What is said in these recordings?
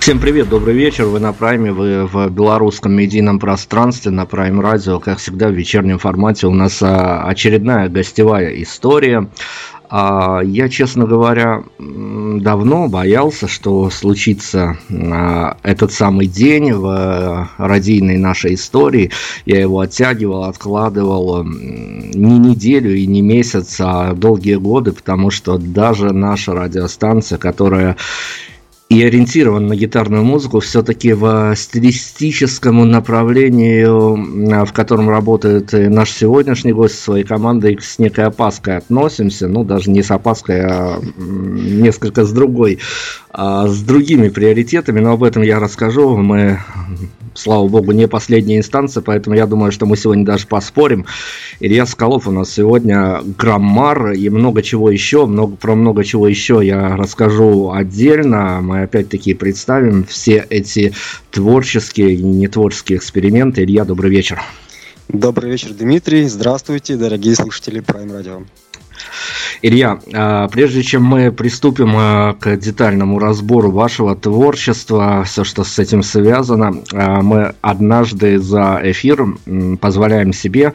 Всем привет, добрый вечер. Вы на Прайме, вы в белорусском медийном пространстве на Прайм Радио. Как всегда, в вечернем формате у нас а, очередная гостевая история. А, я, честно говоря, давно боялся, что случится а, этот самый день в радийной нашей истории. Я его оттягивал, откладывал не неделю и не месяц, а долгие годы, потому что даже наша радиостанция, которая и ориентирован на гитарную музыку все-таки в стилистическом направлении, в котором работает наш сегодняшний гость своей командой, с некой опаской относимся, ну даже не с опаской, а несколько с другой, а с другими приоритетами, но об этом я расскажу. Мы слава богу, не последняя инстанция, поэтому я думаю, что мы сегодня даже поспорим. Илья Скалов у нас сегодня граммар и много чего еще, много, про много чего еще я расскажу отдельно. Мы опять-таки представим все эти творческие и нетворческие эксперименты. Илья, добрый вечер. Добрый вечер, Дмитрий. Здравствуйте, дорогие слушатели Prime Radio. Илья, а, прежде чем мы приступим а, к детальному разбору вашего творчества, все, что с этим связано, а, мы однажды за эфир позволяем себе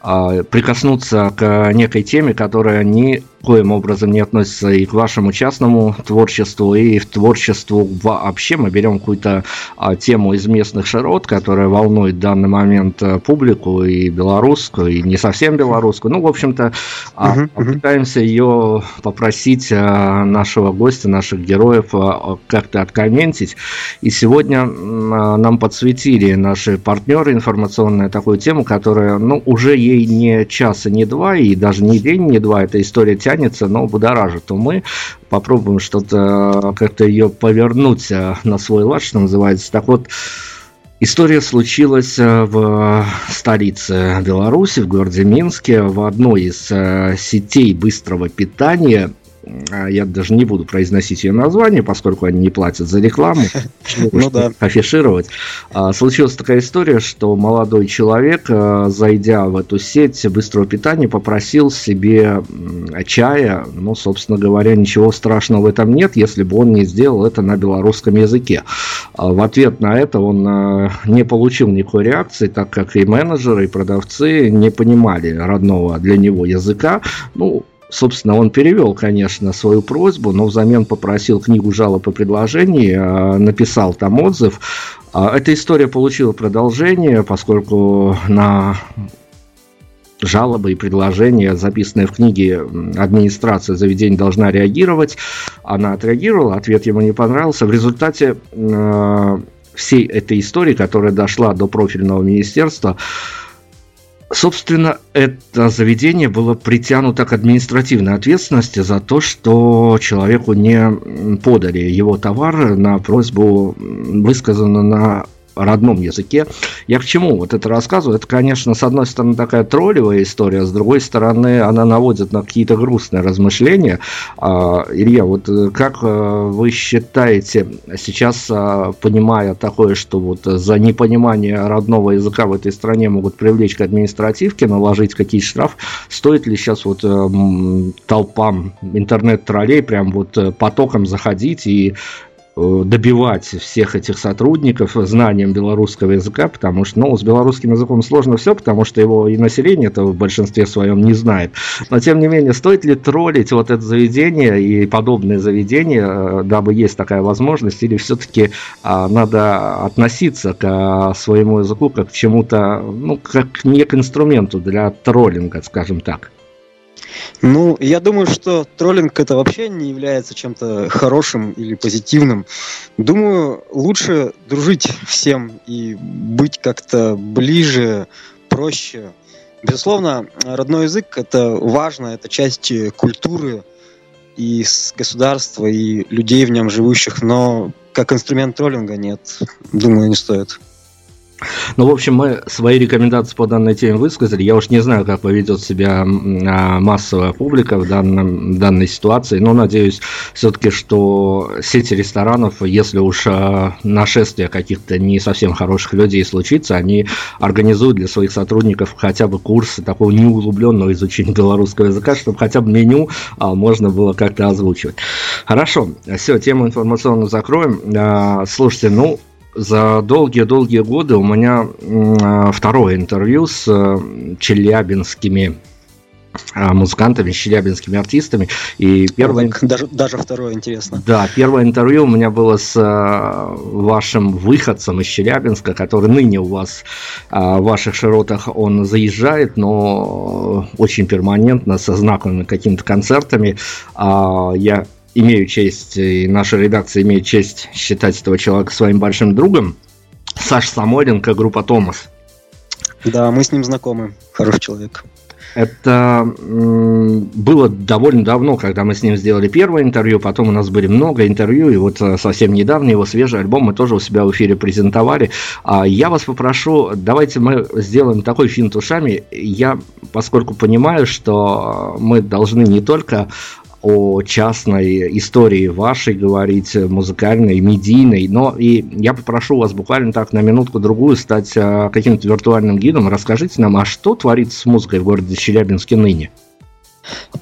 прикоснуться к некой теме, которая не никоим образом не относится и к вашему частному творчеству, и в творчеству вообще. Мы берем какую-то а, тему из местных широт, которая волнует в данный момент а, публику и белорусскую, и не совсем белорусскую. Ну, в общем-то, а, uh-huh, пытаемся ее попросить а, нашего гостя, наших героев а, как-то откомментить. И сегодня а, нам подсветили наши партнеры информационные такую тему, которая, ну, уже ей не час и не два, и даже не день, не два, эта история тянет тянется, но будоражит умы. Попробуем что-то, как-то ее повернуть э, на свой лад, что называется. Так вот, История случилась э, в столице Беларуси, в городе Минске, в одной из э, сетей быстрого питания – я даже не буду произносить ее название, поскольку они не платят за рекламу, ну да. афишировать. А, случилась такая история, что молодой человек, а, зайдя в эту сеть быстрого питания, попросил себе чая. Ну, собственно говоря, ничего страшного в этом нет, если бы он не сделал это на белорусском языке. В ответ на это он не получил никакой реакции, так как и менеджеры, и продавцы не понимали родного для него языка. Ну, Собственно, он перевел, конечно, свою просьбу, но взамен попросил книгу жалоб и предложений, а, написал там отзыв. А, эта история получила продолжение, поскольку на жалобы и предложения, записанные в книге, администрация заведения должна реагировать. Она отреагировала, ответ ему не понравился. В результате э, всей этой истории, которая дошла до профильного министерства, Собственно, это заведение было притянуто к административной ответственности за то, что человеку не подали его товар на просьбу, высказанную на родном языке. Я к чему вот это рассказываю? Это, конечно, с одной стороны такая троллевая история, с другой стороны она наводит на какие-то грустные размышления. А, Илья, вот э, как э, вы считаете, сейчас а, понимая такое, что вот за непонимание родного языка в этой стране могут привлечь к административке, наложить какие-то штрафы, стоит ли сейчас вот э, толпам интернет-троллей прям вот потоком заходить и Э, добивать всех этих сотрудников знанием белорусского языка, потому что, ну, с белорусским языком сложно все, потому что его и население это в большинстве своем не знает. Но, тем не менее, стоит ли троллить вот это заведение и подобные заведения, э, дабы есть такая возможность, или все-таки а, надо относиться к своему языку как к чему-то, ну, как не к инструменту для троллинга, скажем так? Ну, я думаю, что троллинг это вообще не является чем-то хорошим или позитивным. Думаю, лучше дружить всем и быть как-то ближе, проще. Безусловно, родной язык это важно, это часть культуры и государства, и людей в нем живущих, но как инструмент троллинга нет, думаю, не стоит. Ну, в общем, мы свои рекомендации по данной теме высказали. Я уж не знаю, как поведет себя а, массовая публика в данном, данной ситуации, но надеюсь все-таки, что сети ресторанов, если уж а, нашествие каких-то не совсем хороших людей случится, они организуют для своих сотрудников хотя бы курсы такого неуглубленного изучения белорусского языка, чтобы хотя бы меню а, можно было как-то озвучивать. Хорошо, все, тему информационную закроем. Слушайте, ну, за долгие-долгие годы у меня а, второе интервью с э, челябинскими а, музыкантами, челябинскими артистами. И первое... Даже, даже второе интересно. Да, первое интервью у меня было с э, вашим выходцем из Челябинска, который ныне у вас а, в ваших широтах он заезжает, но очень перманентно, со знаковыми какими-то концертами. Я имею честь, и наша редакция имеет честь считать этого человека своим большим другом. Саш Самойленко, группа Томас. Да, мы с ним знакомы. Хороший человек. Это было довольно давно, когда мы с ним сделали первое интервью, потом у нас были много интервью, и вот э, совсем недавно его свежий альбом мы тоже у себя в эфире презентовали. А я вас попрошу, давайте мы сделаем такой финт ушами. Я, поскольку понимаю, что мы должны не только о частной истории вашей говорить, музыкальной, медийной. Но и я попрошу вас буквально так на минутку-другую стать а, каким-то виртуальным гидом. Расскажите нам, а что творится с музыкой в городе Челябинске ныне?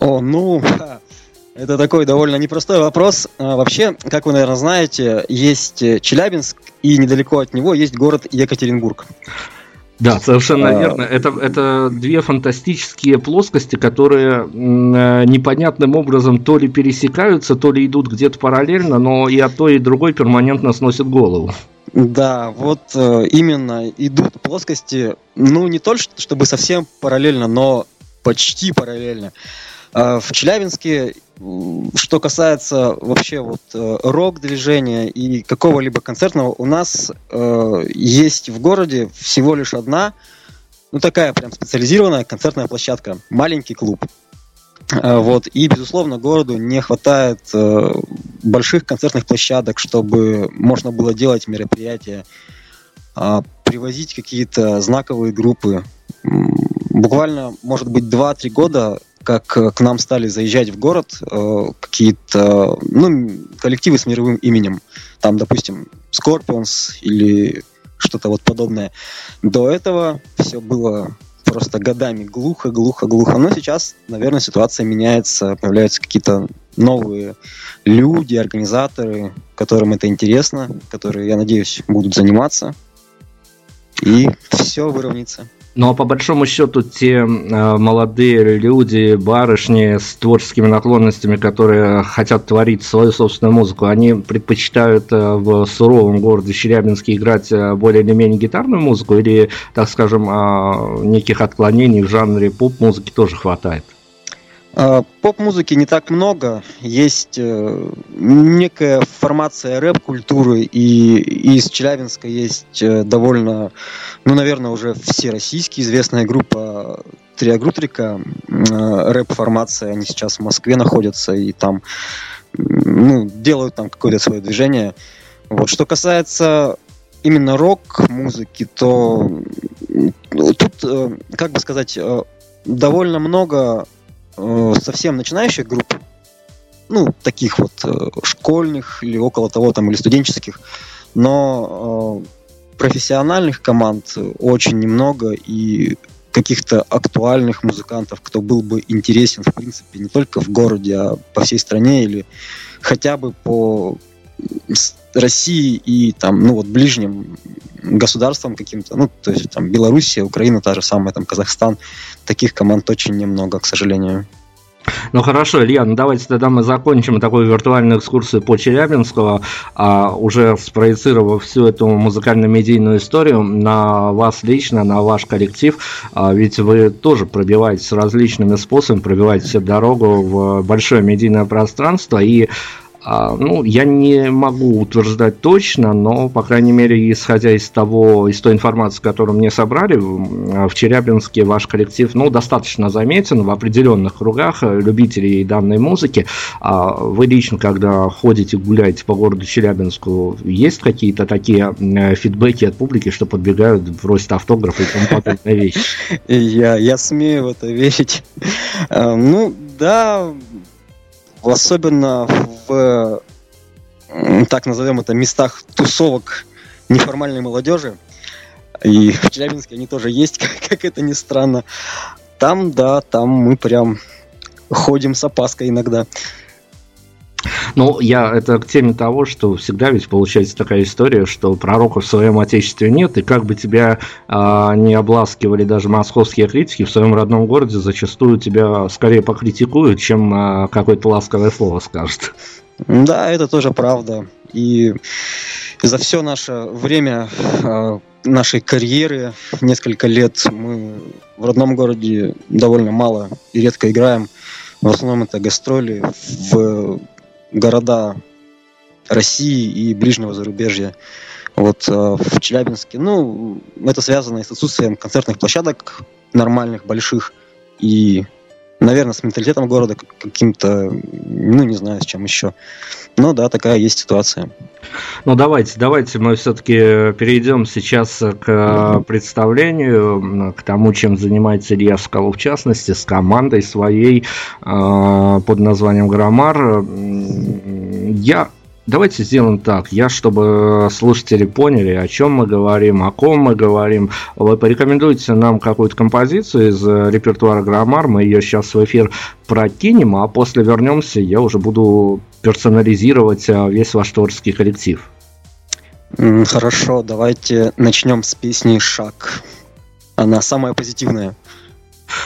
О, ну, это такой довольно непростой вопрос. А, вообще, как вы, наверное, знаете, есть Челябинск, и недалеко от него есть город Екатеринбург. Да, совершенно а... верно. Это, это две фантастические плоскости, которые э, непонятным образом то ли пересекаются, то ли идут где-то параллельно, но и от той, и другой перманентно сносят голову. Да, вот э, именно идут плоскости, ну не только чтобы совсем параллельно, но почти параллельно. Э, в Челябинске что касается вообще вот э, рок-движения и какого-либо концертного, у нас э, есть в городе всего лишь одна, ну такая прям специализированная концертная площадка, маленький клуб. Э, вот. И, безусловно, городу не хватает э, больших концертных площадок, чтобы можно было делать мероприятия, э, привозить какие-то знаковые группы. Буквально, может быть, 2-3 года как э, к нам стали заезжать в город э, какие-то ну, коллективы с мировым именем. Там, допустим, Scorpions или что-то вот подобное. До этого все было просто годами глухо, глухо, глухо. Но сейчас, наверное, ситуация меняется, появляются какие-то новые люди, организаторы, которым это интересно, которые, я надеюсь, будут заниматься. И все выровняется. А по большому счету те э, молодые люди, барышни с творческими наклонностями, которые хотят творить свою собственную музыку, они предпочитают э, в суровом городе Челябинске играть э, более или менее гитарную музыку или, так скажем, э, неких отклонений в жанре поп-музыки тоже хватает? А, поп-музыки не так много. Есть э, некая формация рэп-культуры, и, из Челябинска есть э, довольно, ну, наверное, уже всероссийски известная группа Триагрутрика, э, рэп-формация. Они сейчас в Москве находятся и там ну, делают там какое-то свое движение. Вот. Что касается именно рок-музыки, то тут, как бы сказать, довольно много Э, совсем начинающих групп, ну, таких вот э, школьных или около того, там, или студенческих, но э, профессиональных команд очень немного, и каких-то актуальных музыкантов, кто был бы интересен, в принципе, не только в городе, а по всей стране или хотя бы по России и там, ну вот ближним государствам каким-то, ну, то есть там Белоруссия, Украина, та же самая, там Казахстан, таких команд очень немного, к сожалению. Ну хорошо, Илья, ну давайте тогда мы закончим такую виртуальную экскурсию по Челябинску, а, уже спроецировав всю эту музыкально-медийную историю на вас лично, на ваш коллектив, а, ведь вы тоже пробиваетесь различными способами, пробиваете себе дорогу в большое медийное пространство, и ну, я не могу утверждать точно, но, по крайней мере, исходя из того, из той информации, которую мне собрали, в Челябинске ваш коллектив, ну, достаточно заметен в определенных кругах любителей данной музыки. А вы лично, когда ходите, гуляете по городу Челябинску, есть какие-то такие фидбэки от публики, что подбегают, просят автографы и тому подобные вещи? Я, я смею в это верить. Э, ну, да, особенно в, так назовем это, местах тусовок неформальной молодежи, и в Челябинске они тоже есть, как, как это ни странно. Там, да, там мы прям ходим с опаской иногда. Ну, я это к теме того, что всегда ведь получается такая история, что пророка в своем отечестве нет, и как бы тебя а, не обласкивали даже московские критики, в своем родном городе зачастую тебя скорее покритикуют, чем а, какое-то ласковое слово скажут. Да, это тоже правда. И за все наше время а, нашей карьеры, несколько лет, мы в родном городе довольно мало и редко играем. В основном это гастроли в города России и ближнего зарубежья. Вот э, в Челябинске, ну, это связано и с отсутствием концертных площадок нормальных, больших, и, наверное, с менталитетом города каким-то, ну, не знаю, с чем еще. Но да, такая есть ситуация. Ну, давайте, давайте мы все-таки перейдем сейчас к представлению, к тому, чем занимается Илья Соколов, в частности, с командой своей э, под названием «Громар». Я Давайте сделаем так. Я, чтобы слушатели поняли, о чем мы говорим, о ком мы говорим, вы порекомендуете нам какую-то композицию из репертуара Громар. Мы ее сейчас в эфир прокинем, а после вернемся, я уже буду персонализировать а, весь ваш творческий коллектив. Хорошо, давайте начнем с песни «Шаг». Она самая позитивная.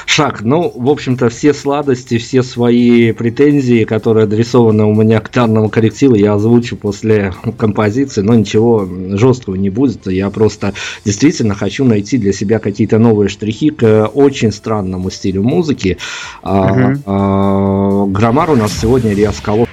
Шаг. Ну, в общем-то, все сладости, все свои претензии, которые адресованы у меня к данному коллективу, я озвучу после композиции, но ничего жесткого не будет. Я просто действительно хочу найти для себя какие-то новые штрихи к очень странному стилю музыки. Uh-huh. А, а, граммар у нас сегодня Илья Скалов.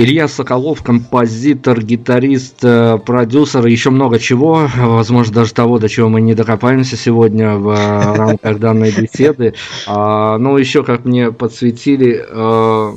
Илья Соколов, композитор, гитарист, э, продюсер, еще много чего, возможно, даже того, до чего мы не докопаемся сегодня в э, рамках данной беседы. А, ну, еще, как мне подсветили, э,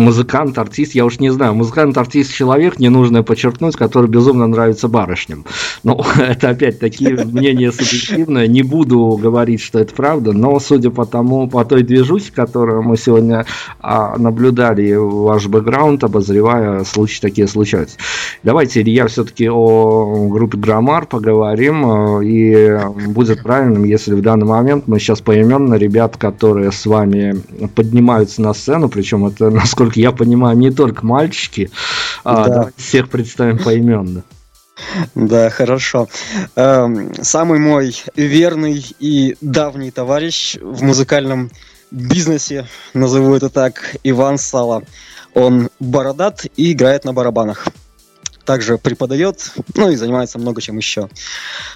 музыкант, артист, я уж не знаю, музыкант, артист, человек, не нужно подчеркнуть, который безумно нравится барышням. Ну, это опять-таки мнение субъективное, не буду говорить, что это правда, но судя по тому, по той движухе, которую мы сегодня а, наблюдали, ваш бэкграунд, обозревая, случаи такие случаются. Давайте, Илья, все-таки о группе Граммар поговорим, э, и будет правильным, если в данный момент мы сейчас поименно ребят, которые с вами поднимаются на сцену, причем это, насколько насколько я понимаю, не только мальчики. А, да. Давайте всех представим поименно. Да, хорошо. Эм, самый мой верный и давний товарищ в музыкальном бизнесе, назову это так, Иван Сала. Он бородат и играет на барабанах. Также преподает, ну и занимается много чем еще.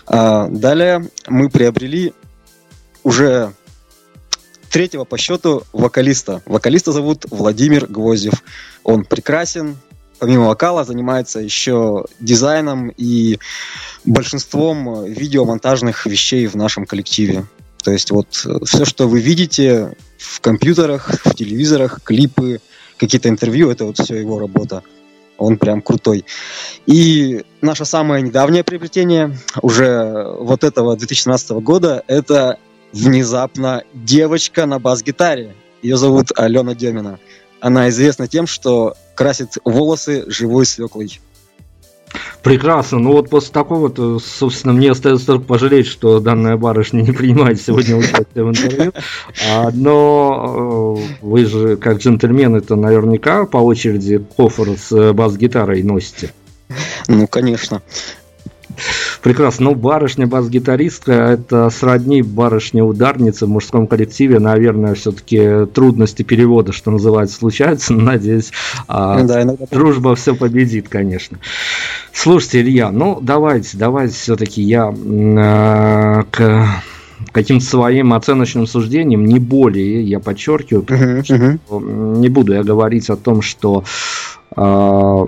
А, далее мы приобрели уже третьего по счету вокалиста. Вокалиста зовут Владимир Гвоздев. Он прекрасен, помимо вокала занимается еще дизайном и большинством видеомонтажных вещей в нашем коллективе. То есть вот э, все, что вы видите в компьютерах, в телевизорах, клипы, какие-то интервью, это вот все его работа. Он прям крутой. И наше самое недавнее приобретение уже вот этого 2017 года, это внезапно девочка на бас-гитаре. Ее зовут Алена Демина. Она известна тем, что красит волосы живой свеклой. Прекрасно. Ну вот после такого-то, собственно, мне остается только пожалеть, что данная барышня не принимает сегодня участие в интервью. А, но э, вы же, как джентльмены, это наверняка по очереди кофр с бас-гитарой носите. Ну, конечно. Прекрасно. Ну, барышня бас-гитаристка это сродни барышня-ударница в мужском коллективе. Наверное, все-таки трудности перевода, что называется, случаются. Надеюсь, а, ну, да, иногда... дружба все победит, конечно. Слушайте, Илья, ну давайте, давайте все-таки я э, к каким-то своим оценочным суждением, не более, я подчеркиваю, uh-huh, uh-huh. не буду я говорить о том, что а,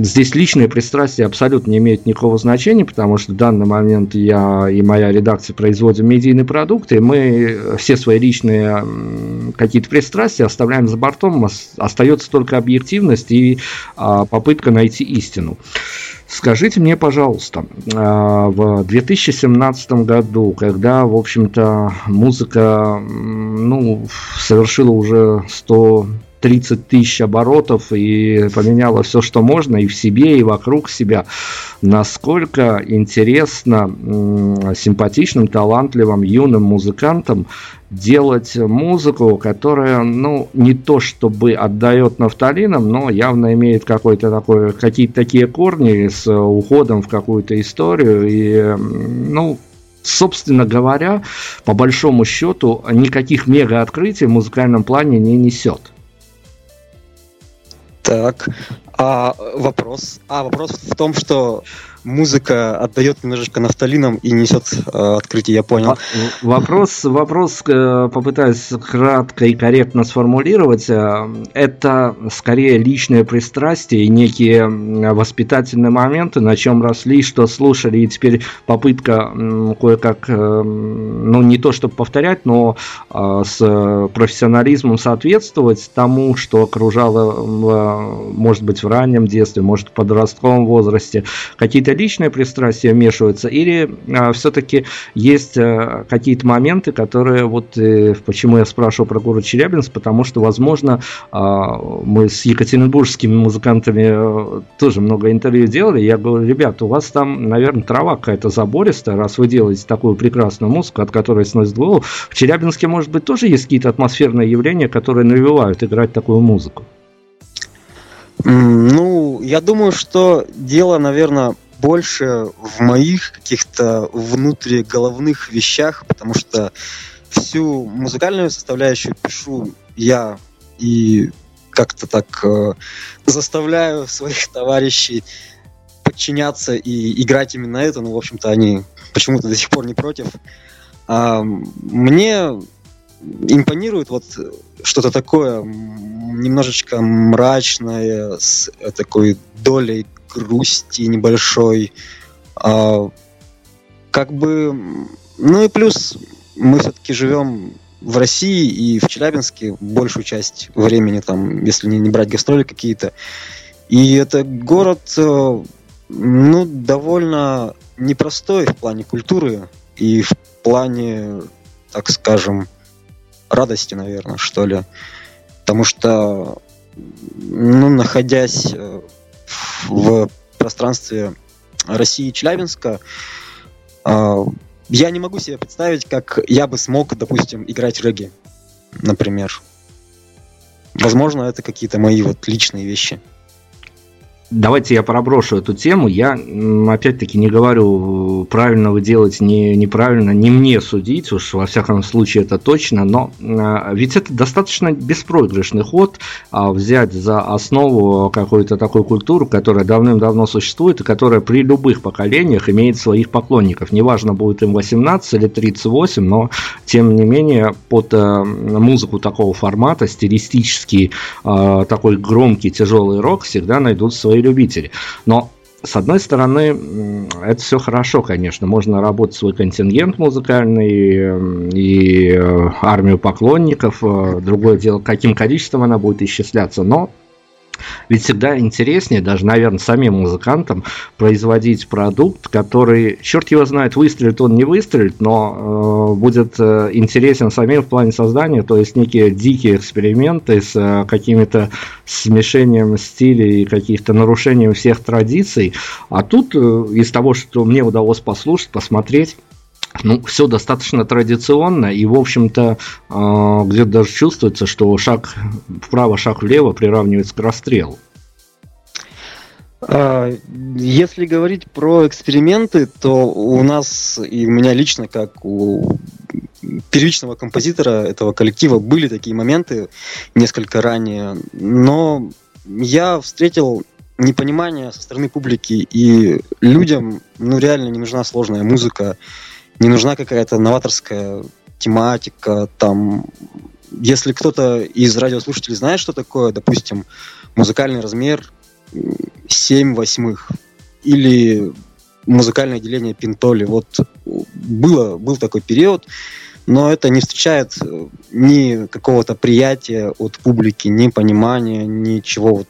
здесь личные пристрастия абсолютно не имеют никакого значения, потому что в данный момент я и моя редакция производим медийный продукт, и мы все свои личные какие-то пристрастия оставляем за бортом, остается только объективность и а, попытка найти истину. Скажите мне, пожалуйста, а, в 2017 году, когда, в общем-то, музыка ну, совершила уже 100 30 тысяч оборотов и поменяла все, что можно, и в себе, и вокруг себя. Насколько интересно симпатичным, талантливым, юным музыкантам делать музыку, которая, ну, не то чтобы отдает нафталином, но явно имеет какой-то такой, какие-то такие корни с уходом в какую-то историю. И, ну, собственно говоря, по большому счету, никаких мега-открытий в музыкальном плане не несет. Так, а вопрос? А вопрос в том, что музыка отдает немножечко нафталином и несет э, открытие, я понял. Вопрос, вопрос э, попытаюсь кратко и корректно сформулировать. Э, это скорее личное пристрастие и некие воспитательные моменты, на чем росли, что слушали, и теперь попытка кое-как, э, ну не то чтобы повторять, но с профессионализмом соответствовать тому, что окружало, может быть, в раннем детстве, может, в подростковом возрасте, какие-то какие-то личные пристрастия или а, все-таки есть а, какие-то моменты, которые вот э, почему я спрашиваю про город Челябинск, потому что, возможно, а, мы с екатеринбургскими музыкантами а, тоже много интервью делали. Я говорю, ребят, у вас там, наверное, трава какая-то забористая, раз вы делаете такую прекрасную музыку, от которой сносит голову. В Челябинске, может быть, тоже есть какие-то атмосферные явления, которые навевают играть такую музыку. Ну, я думаю, что дело, наверное, больше в моих каких-то внутриголовных вещах, потому что всю музыкальную составляющую пишу я и как-то так э, заставляю своих товарищей подчиняться и играть именно это, но, ну, в общем-то, они почему-то до сих пор не против. А, мне импонирует вот что-то такое немножечко мрачное, с такой долей грусти небольшой. А, как бы, ну и плюс мы все-таки живем в России и в Челябинске большую часть времени, там, если не, не брать гастроли какие-то. И это город, э, ну, довольно непростой в плане культуры и в плане, так скажем, радости, наверное, что ли. Потому что, ну, находясь э, в пространстве России и Челябинска, э, я не могу себе представить, как я бы смог, допустим, играть регги, например. Возможно, это какие-то мои вот личные вещи. Давайте я проброшу эту тему. Я, опять-таки, не говорю, правильно вы делаете, не, неправильно, не мне судить, уж во всяком случае это точно, но а, ведь это достаточно беспроигрышный ход а, взять за основу какую-то такую культуру, которая давным-давно существует и которая при любых поколениях имеет своих поклонников. Неважно, будет им 18 или 38, но тем не менее под а, музыку такого формата, стилистический, а, такой громкий, тяжелый рок всегда найдут свои любители. Но с одной стороны, это все хорошо, конечно. Можно работать свой контингент музыкальный и э, армию поклонников. Э, другое дело, каким количеством она будет исчисляться. Но ведь всегда интереснее, даже, наверное, самим музыкантам производить продукт, который, черт его знает, выстрелит он, не выстрелит, но э, будет э, интересен самим в плане создания, то есть некие дикие эксперименты с э, какими-то смешением стилей и каких-то нарушением всех традиций. А тут э, из того, что мне удалось послушать, посмотреть, ну, все достаточно традиционно, и, в общем-то, э, где-то даже чувствуется, что шаг вправо, шаг влево приравнивается к расстрелу. А, если говорить про эксперименты, то у нас и у меня лично, как у первичного композитора этого коллектива, были такие моменты несколько ранее, но я встретил непонимание со стороны публики, и людям, ну, реально не нужна сложная музыка, не нужна какая-то новаторская тематика, там, если кто-то из радиослушателей знает, что такое, допустим, музыкальный размер 7 восьмых или музыкальное деление пинтоли, вот было, был такой период, но это не встречает ни какого-то приятия от публики, ни понимания, ничего. Вот.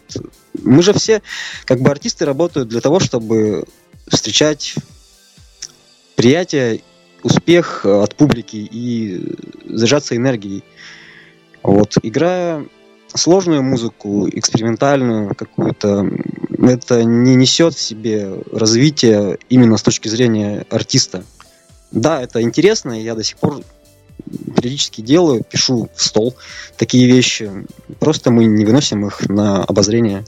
Мы же все, как бы артисты, работают для того, чтобы встречать приятие успех э, от публики и зажаться энергией. Вот. Играя сложную музыку, экспериментальную какую-то, это не несет в себе развития именно с точки зрения артиста. Да, это интересно, я до сих пор периодически делаю, пишу в стол такие вещи. Просто мы не выносим их на обозрение.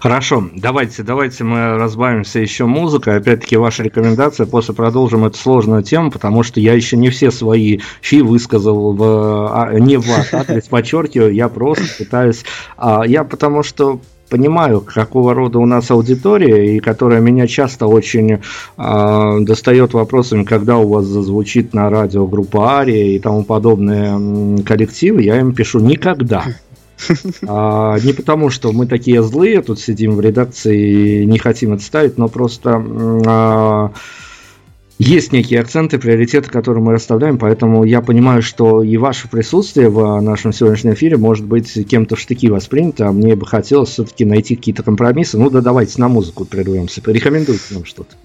Хорошо, давайте, давайте мы разбавимся еще музыкой. Опять-таки, ваша рекомендация, после продолжим эту сложную тему, потому что я еще не все свои фи высказал в, а, не в ваш адрес, подчеркиваю, я просто пытаюсь... А, я потому что понимаю, какого рода у нас аудитория, и которая меня часто очень э, достает вопросами, когда у вас зазвучит на радио группа Ария и тому подобные коллективы, я им пишу никогда. А, не потому, что мы такие злые, тут сидим в редакции и не хотим это ставить, но просто а, есть некие акценты, приоритеты, которые мы расставляем, поэтому я понимаю, что и ваше присутствие в нашем сегодняшнем эфире может быть кем-то в штыки воспринято, а мне бы хотелось все-таки найти какие-то компромиссы. Ну да давайте на музыку прервемся. Порекомендуйте нам что-то.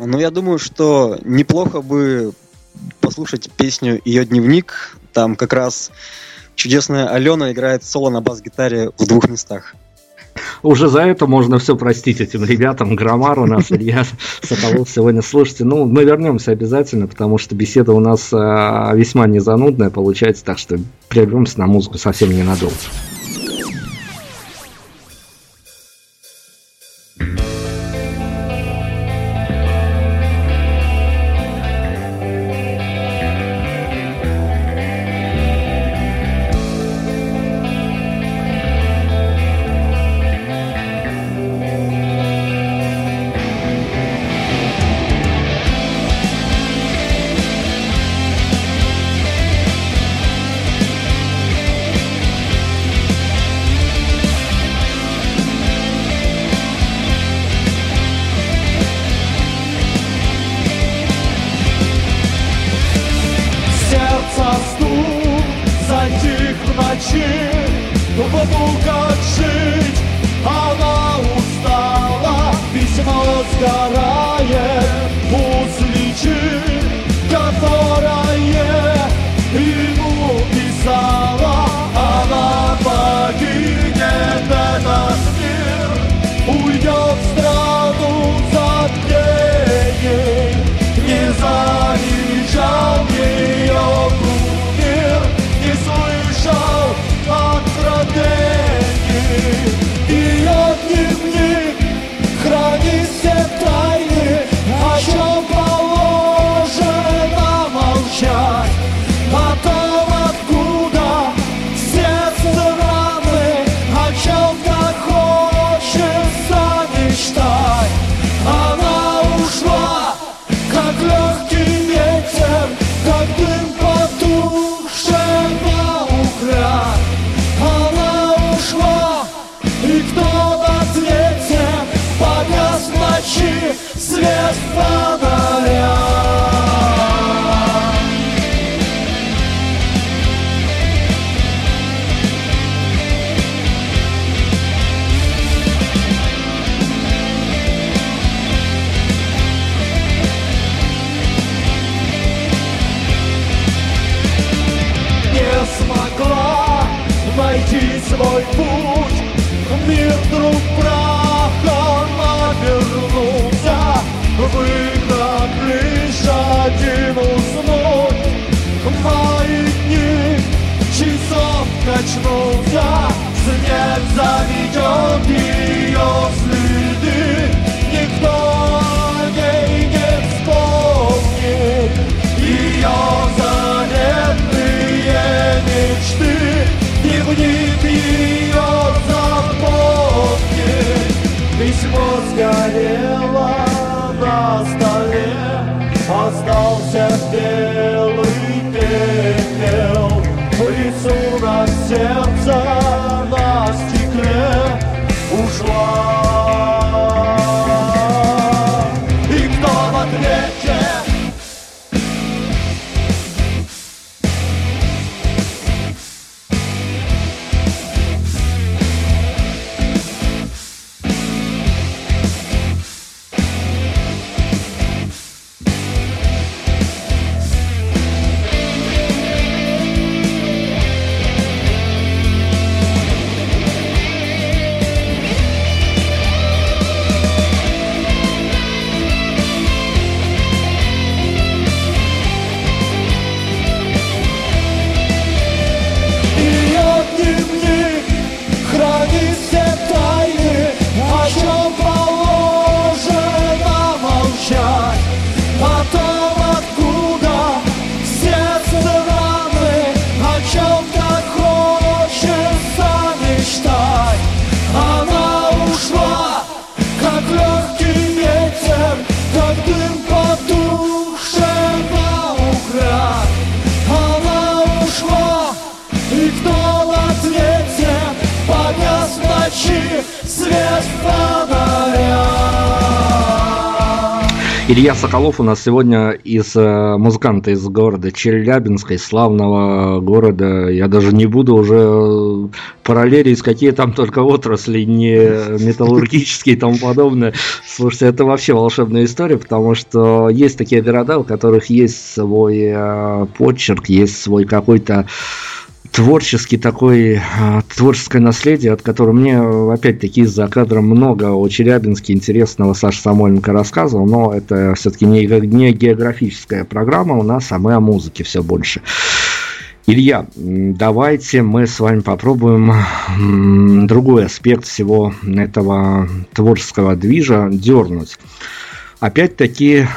Ну я думаю, что неплохо бы послушать песню «Ее дневник». Там как раз чудесная Алена играет соло на бас-гитаре в двух местах. Уже за это можно все простить этим ребятам. Громар у нас, Илья Соколов сегодня. Слушайте, ну, мы вернемся обязательно, потому что беседа у нас э, весьма незанудная получается, так что прервемся на музыку совсем ненадолго. Сгорело на столе. Остался белый Соколов у нас сегодня из э, музыканта из города Челябинска, из славного города. Я даже не буду уже э, параллелить, какие там только отрасли, не металлургические и тому подобное. Слушайте, это вообще волшебная история, потому что есть такие города, у которых есть свой э, почерк, есть свой какой-то творческий такой, а, творческое наследие, от которого мне, опять-таки, за кадром много о Челябинске интересного Саша Самойленко рассказывал, но это все-таки не, не географическая программа у нас, а мы о музыке все больше. Илья, давайте мы с вами попробуем другой аспект всего этого творческого движа дернуть. Опять-таки,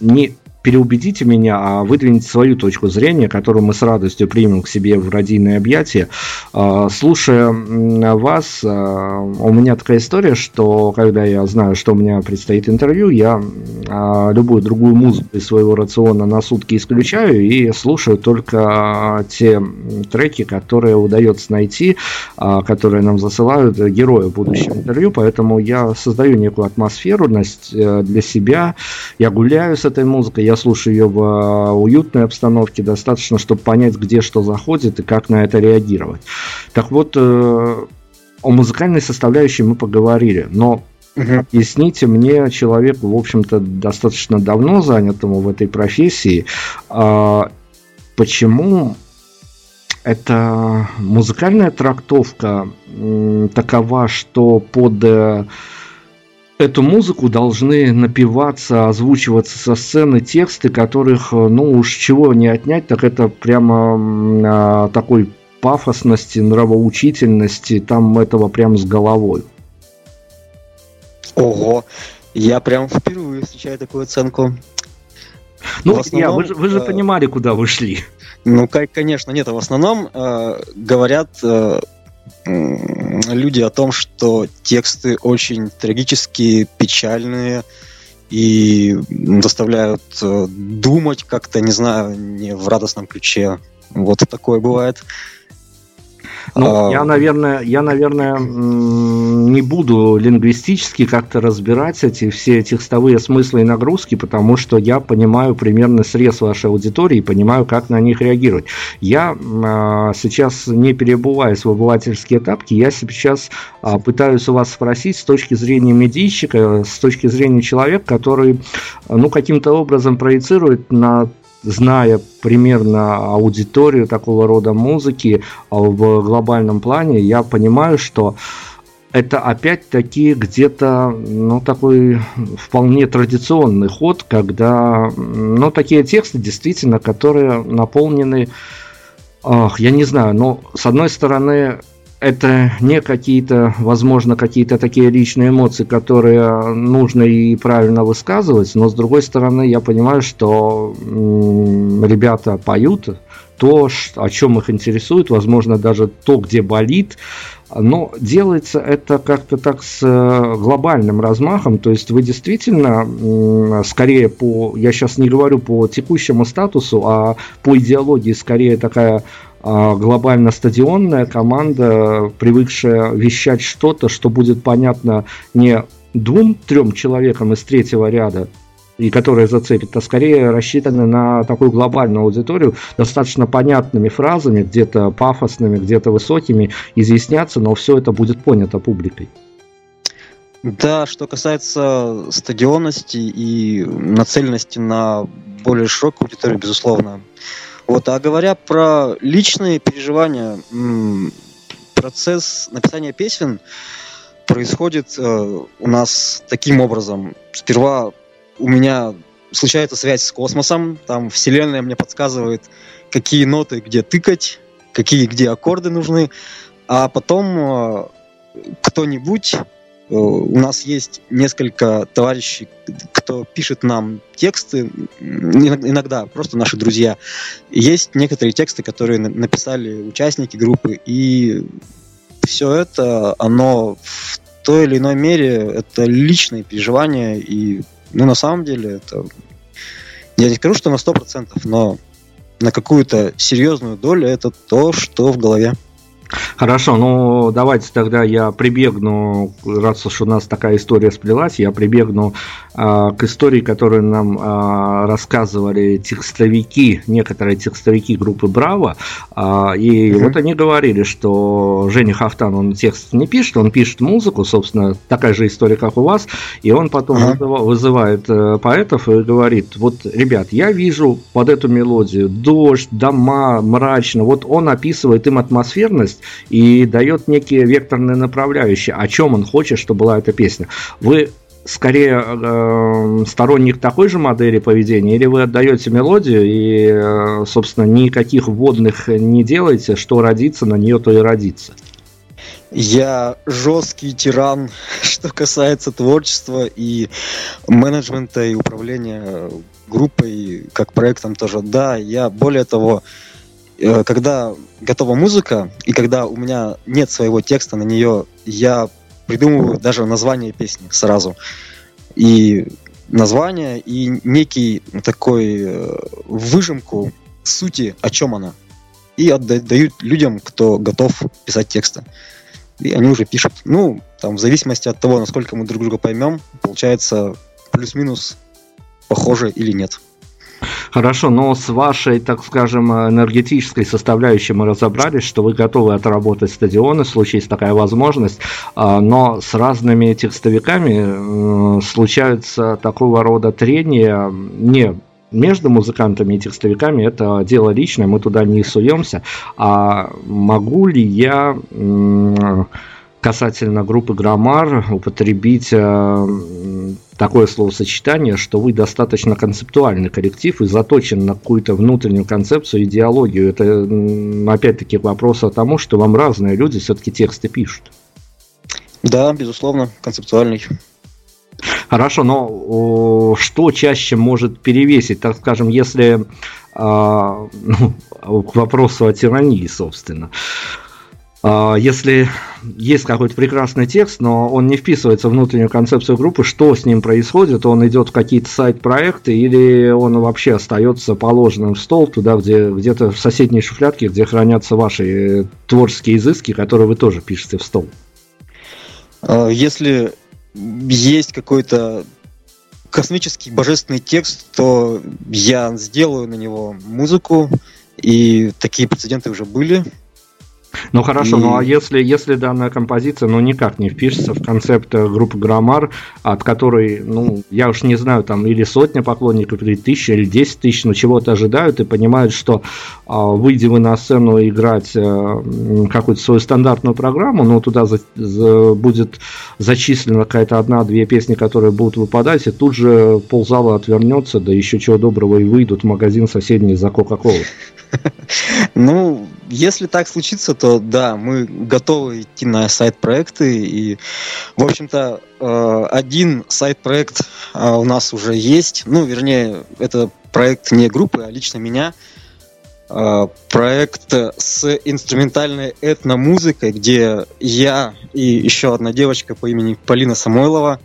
не переубедите меня, а выдвините свою точку зрения, которую мы с радостью примем к себе в родийные объятия. А, Слушая вас, а, у меня такая история, что когда я знаю, что у меня предстоит интервью, я а, любую другую музыку из своего рациона на сутки исключаю и слушаю только те треки, которые удается найти, которые нам засылают герои будущего интервью, поэтому я создаю некую атмосферность э, для себя, я гуляю с этой музыкой, я слушаю ее в э, уютной обстановке, достаточно, чтобы понять, где что заходит и как на это реагировать. Так вот, о музыкальной составляющей мы поговорили, но Угу. Объясните мне, человеку, в общем-то, достаточно давно занятому в этой профессии, а, почему эта музыкальная трактовка такова, что под э, эту музыку должны напиваться, озвучиваться со сцены тексты, которых, э, ну уж чего не отнять, так это прямо а, такой пафосности, нравоучительности, там этого прям с головой. Ого, я прям впервые встречаю такую оценку. Ну, основном, я, вы, же, вы же э, понимали, куда вы шли. Ну, конечно, нет. В основном э, говорят э, люди о том, что тексты очень трагические, печальные и заставляют э, думать как-то, не знаю, не в радостном ключе. Вот такое бывает. Ну, а... я, наверное, я, наверное, не буду лингвистически как-то разбирать эти все текстовые смыслы и нагрузки, потому что я понимаю примерно срез вашей аудитории и понимаю, как на них реагировать. Я а, сейчас не перебываясь в обывательские этапки, я сейчас а, пытаюсь у вас спросить с точки зрения медийщика, с точки зрения человека, который ну, каким-то образом проецирует на зная примерно аудиторию такого рода музыки а, в глобальном плане, я понимаю, что это опять-таки где-то, ну, такой вполне традиционный ход, когда, ну, такие тексты действительно, которые наполнены, ах, я не знаю, но с одной стороны, это не какие-то, возможно, какие-то такие личные эмоции, которые нужно и правильно высказывать, но с другой стороны, я понимаю, что ребята поют то, о чем их интересует, возможно, даже то, где болит, но делается это как-то так с э, глобальным размахом, то есть вы действительно скорее по, я сейчас не говорю по текущему статусу, а по идеологии скорее такая а, глобально-стадионная команда, привыкшая вещать что-то, что будет понятно не двум-трем человекам из третьего ряда, и которая зацепит, а скорее рассчитаны на такую глобальную аудиторию, достаточно понятными фразами, где-то пафосными, где-то высокими, изъясняться, но все это будет понято публикой. Да, что касается стадионности и нацеленности на более широкую аудиторию, безусловно, вот, а говоря про личные переживания, процесс написания песен происходит э, у нас таким образом. Сперва у меня случается связь с космосом, там Вселенная мне подсказывает, какие ноты где тыкать, какие где аккорды нужны, а потом э, кто-нибудь у нас есть несколько товарищей, кто пишет нам тексты, иногда просто наши друзья. Есть некоторые тексты, которые написали участники группы, и все это, оно в той или иной мере, это личные переживания, и ну, на самом деле это... Я не скажу, что на 100%, но на какую-то серьезную долю это то, что в голове. Хорошо, ну давайте тогда я прибегну, раз уж у нас такая история сплелась, я прибегну э, к истории, которую нам э, рассказывали текстовики, некоторые текстовики группы Браво. Э, и угу. вот они говорили, что Женя Хафтан, он текст не пишет, он пишет музыку, собственно, такая же история, как у вас, и он потом угу. вызывает э, поэтов и говорит, вот, ребят, я вижу под эту мелодию дождь, дома, мрачно, вот он описывает им атмосферность, и дает некие векторные направляющие, о чем он хочет, чтобы была эта песня. Вы скорее э, сторонник такой же модели поведения, или вы отдаете мелодию и, э, собственно, никаких вводных не делаете, что родится, на нее то и родится? Я жесткий тиран, что касается творчества и менеджмента и управления группой, как проектом тоже. Да, я более того, Э, когда готова музыка, и когда у меня нет своего текста на нее, я придумываю даже название песни сразу. И название, и некий такой э, выжимку сути, о чем она. И отдают людям, кто готов писать тексты. И они уже пишут. Ну, там, в зависимости от того, насколько мы друг друга поймем, получается плюс-минус похоже или нет. Хорошо, но с вашей, так скажем, энергетической составляющей мы разобрались, что вы готовы отработать стадионы, есть такая возможность, а, но с разными текстовиками случаются такого рода трения не между музыкантами и текстовиками это дело личное, мы туда не суемся. А могу ли я касательно группы Граммар употребить э, такое словосочетание, что вы достаточно концептуальный коллектив и заточен на какую-то внутреннюю концепцию, идеологию. Это, опять-таки, вопрос о тому, что вам разные люди все-таки тексты пишут. Да, безусловно, концептуальный. Хорошо, но что чаще может перевесить, так скажем, если а, ну, к вопросу о тирании, собственно. А, если есть какой-то прекрасный текст, но он не вписывается в внутреннюю концепцию группы, что с ним происходит? Он идет в какие-то сайт-проекты или он вообще остается положенным в стол туда, где где-то в соседней шуфлядке, где хранятся ваши творческие изыски, которые вы тоже пишете в стол? А, если есть какой-то космический божественный текст, то я сделаю на него музыку, и такие прецеденты уже были. Ну хорошо, и... ну а если, если данная композиция ну никак не впишется в концепт э, группы Граммар, от которой, ну, я уж не знаю, там или сотня поклонников, или тысяча, или десять тысяч, но чего-то ожидают и понимают, что а, выйдя вы на сцену играть а, какую-то свою стандартную программу, ну туда за, за, будет зачислена какая-то одна-две песни, которые будут выпадать, и тут же ползала отвернется, да еще чего доброго и выйдут в магазин соседний за Кока-Колу. Ну, если так случится, то да, мы готовы идти на сайт-проекты. И, в общем-то, э, один сайт-проект э, у нас уже есть. Ну, вернее, это проект не группы, а лично меня. Э, проект с инструментальной этномузыкой, где я и еще одна девочка по имени Полина Самойлова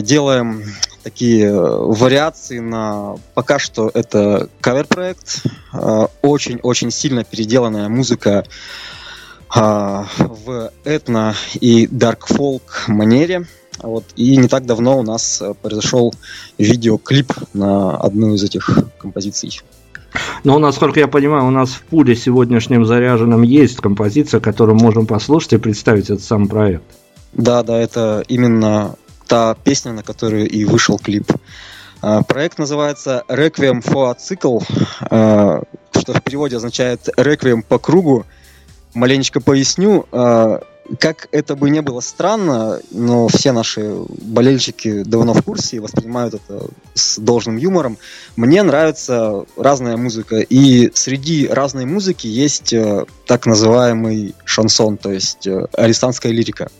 делаем такие э, вариации на... Пока что это кавер-проект. Э, очень-очень сильно переделанная музыка э, в этно и дарк фолк манере. Вот. И не так давно у нас произошел видеоклип на одну из этих композиций. Но, насколько я понимаю, у нас в пуле сегодняшнем заряженном есть композиция, которую можем послушать и представить этот сам проект. Да, да, это именно та песня, на которую и вышел клип. А, проект называется Requiem for a Cycle, что в переводе означает «Реквием по кругу». Маленечко поясню. А, как это бы не было странно, но все наши болельщики давно в курсе и воспринимают это с должным юмором. Мне нравится разная музыка, и среди разной музыки есть э, так называемый шансон, то есть э, арестантская лирика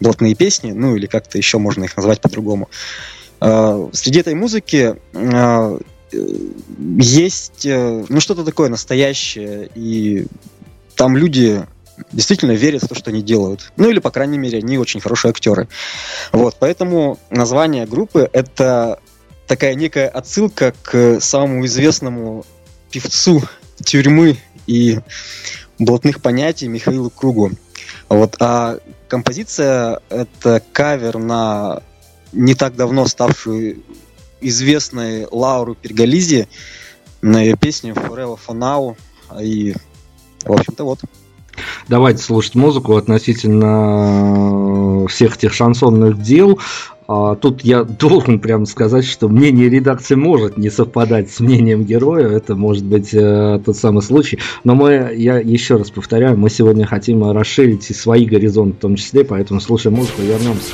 блатные песни, ну или как-то еще можно их назвать по-другому. А, среди этой музыки а, есть э, ну что-то такое настоящее, и там люди действительно верят в то, что они делают. Ну или, по крайней мере, они очень хорошие актеры. Вот, поэтому название группы — это такая некая отсылка к самому известному певцу тюрьмы и блатных понятий Михаилу Кругу. Вот, а композиция — это кавер на не так давно ставшую известной Лауру Перголизи на ее песню Forever for Now. И, в общем-то, вот. Давайте слушать музыку относительно всех этих шансонных дел. А, тут я должен прямо сказать, что мнение редакции может не совпадать с мнением героя, это может быть э, тот самый случай, но мы, я еще раз повторяю, мы сегодня хотим расширить и свои горизонты в том числе, поэтому слушаем музыку и вернемся.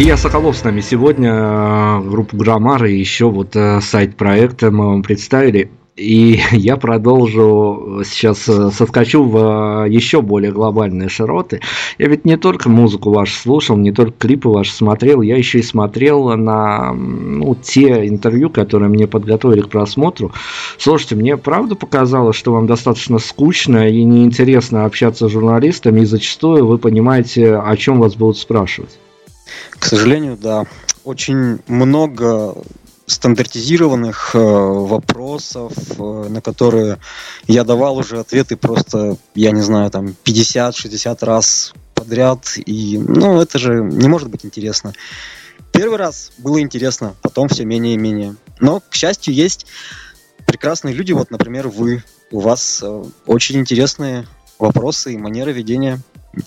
Илья Соколов с нами сегодня, группа Граммар и еще вот э, сайт проекта мы вам представили. И я продолжу сейчас э, соскочу в э, еще более глобальные широты. Я ведь не только музыку вашу слушал, не только клипы ваши смотрел, я еще и смотрел на ну, те интервью, которые мне подготовили к просмотру. Слушайте, мне правда показалось, что вам достаточно скучно и неинтересно общаться с журналистами, и зачастую вы понимаете, о чем вас будут спрашивать. К сожалению, да. Очень много стандартизированных э, вопросов, э, на которые я давал уже ответы просто, я не знаю, там 50-60 раз подряд. И, ну, это же не может быть интересно. Первый раз было интересно, потом все менее и менее. Но, к счастью, есть прекрасные люди, вот, например, вы. У вас э, очень интересные вопросы и манера ведения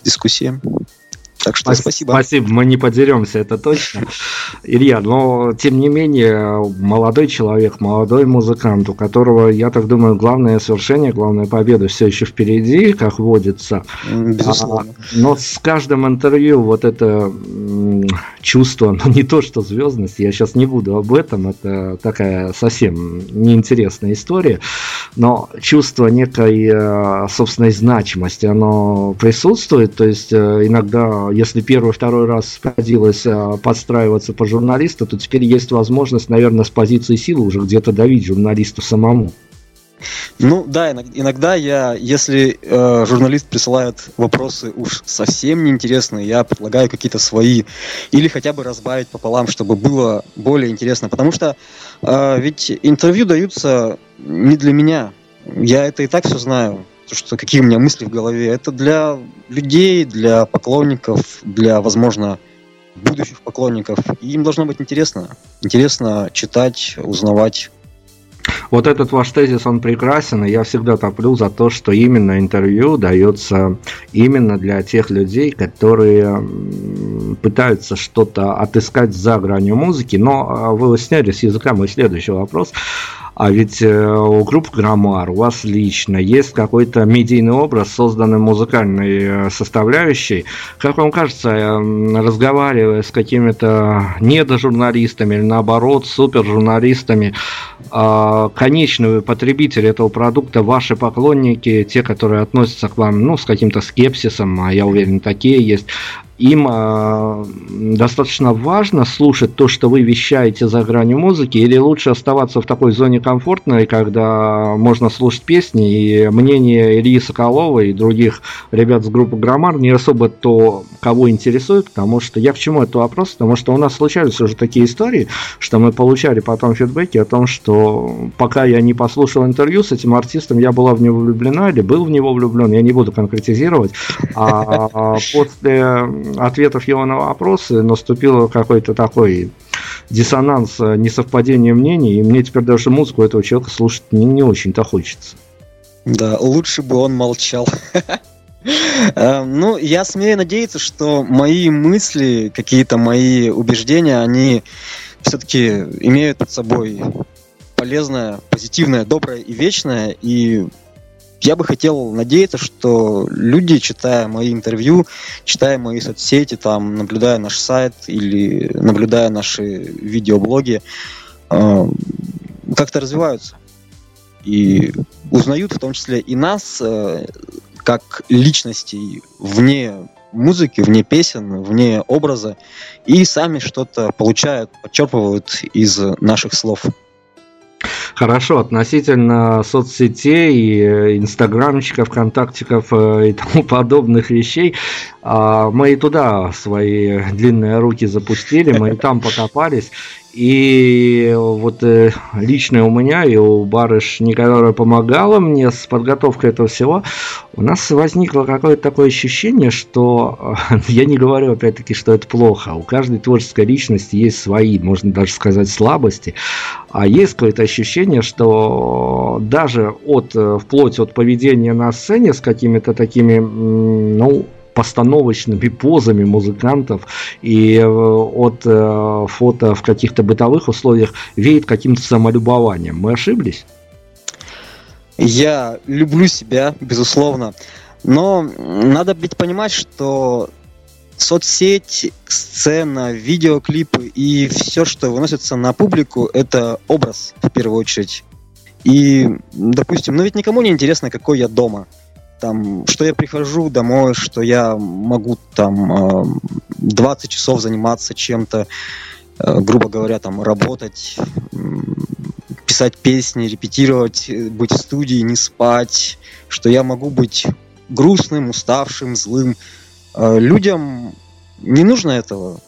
дискуссии. Так что спасибо. Спасибо, мы не подеремся, это точно. Илья, но тем не менее, молодой человек, молодой музыкант, у которого, я так думаю, главное свершение, главная победа все еще впереди, как водится. Безусловно. А, но с каждым интервью вот это чувство, ну не то что звездность, я сейчас не буду об этом, это такая совсем неинтересная история, но чувство некой э, собственной значимости, оно присутствует, то есть э, иногда если первый, второй раз приходилось а, подстраиваться по журналисту, то теперь есть возможность, наверное, с позиции силы уже где-то давить журналисту самому. Ну да, иногда я, если э, журналист присылает вопросы уж совсем неинтересные, я предлагаю какие-то свои или хотя бы разбавить пополам, чтобы было более интересно, потому что э, ведь интервью даются не для меня, я это и так все знаю то, что какие у меня мысли в голове, это для людей, для поклонников, для, возможно, будущих поклонников. И им должно быть интересно. Интересно читать, узнавать. Вот этот ваш тезис, он прекрасен, и я всегда топлю за то, что именно интервью дается именно для тех людей, которые пытаются что-то отыскать за гранью музыки. Но а, вы сняли с языка мой следующий вопрос. А ведь э, у группы Граммар, у вас лично есть какой-то медийный образ, созданный музыкальной э, составляющей. Как вам кажется, э, разговаривая с какими-то недожурналистами или наоборот супержурналистами, а, конечные потребители этого продукта, ваши поклонники, те, которые относятся к вам ну, с каким-то скепсисом, а я уверен, такие есть, им э, достаточно важно слушать то, что вы вещаете за гранью музыки, или лучше оставаться в такой зоне комфортной, когда можно слушать песни, и мнение Ильи Соколова и других ребят с группы Граммар не особо то, кого интересует, потому что я к чему это вопрос, потому что у нас случались уже такие истории, что мы получали потом фидбэки о том, что пока я не послушал интервью с этим артистом, я была в него влюблена или был в него влюблен, я не буду конкретизировать, а после ответов его на вопросы наступил какой-то такой диссонанс, э, несовпадение мнений, и мне теперь даже музыку этого человека слушать не, не очень-то хочется. Да, лучше бы он молчал. Э, ну, я смею надеяться, что мои мысли, какие-то мои убеждения, они все-таки имеют под собой полезное, позитивное, доброе и вечное, и я бы хотел надеяться, что люди, читая мои интервью, читая мои соцсети, там, наблюдая наш сайт или наблюдая наши видеоблоги, э, как-то развиваются. И узнают в том числе и нас, э, как личностей вне музыки, вне песен, вне образа, и сами что-то получают, подчерпывают из наших слов. Хорошо, относительно соцсетей, э, инстаграмчиков, контактиков э, и тому подобных вещей, а, мы и туда свои длинные руки запустили, мы и там покопались. И вот э, лично у меня и у барышни, которая помогала мне с подготовкой этого всего, у нас возникло какое-то такое ощущение, что я не говорю опять-таки, что это плохо. У каждой творческой личности есть свои, можно даже сказать, слабости. А есть какое-то ощущение, что даже от, э, вплоть от поведения на сцене с какими-то такими, ну, постановочными позами музыкантов и э, от э, фото в каких-то бытовых условиях веет каким-то самолюбованием. Мы ошиблись? Я люблю себя, безусловно. Но надо ведь понимать, что соцсеть, сцена, видеоклипы и все, что выносится на публику, это образ в первую очередь. И, допустим, ну ведь никому не интересно, какой я дома. Там, что я прихожу домой, что я могу там 20 часов заниматься чем-то, э, грубо говоря, там работать, писать песни, репетировать, быть в студии, не спать, что я могу быть грустным, уставшим, злым. Э, людям не нужно этого.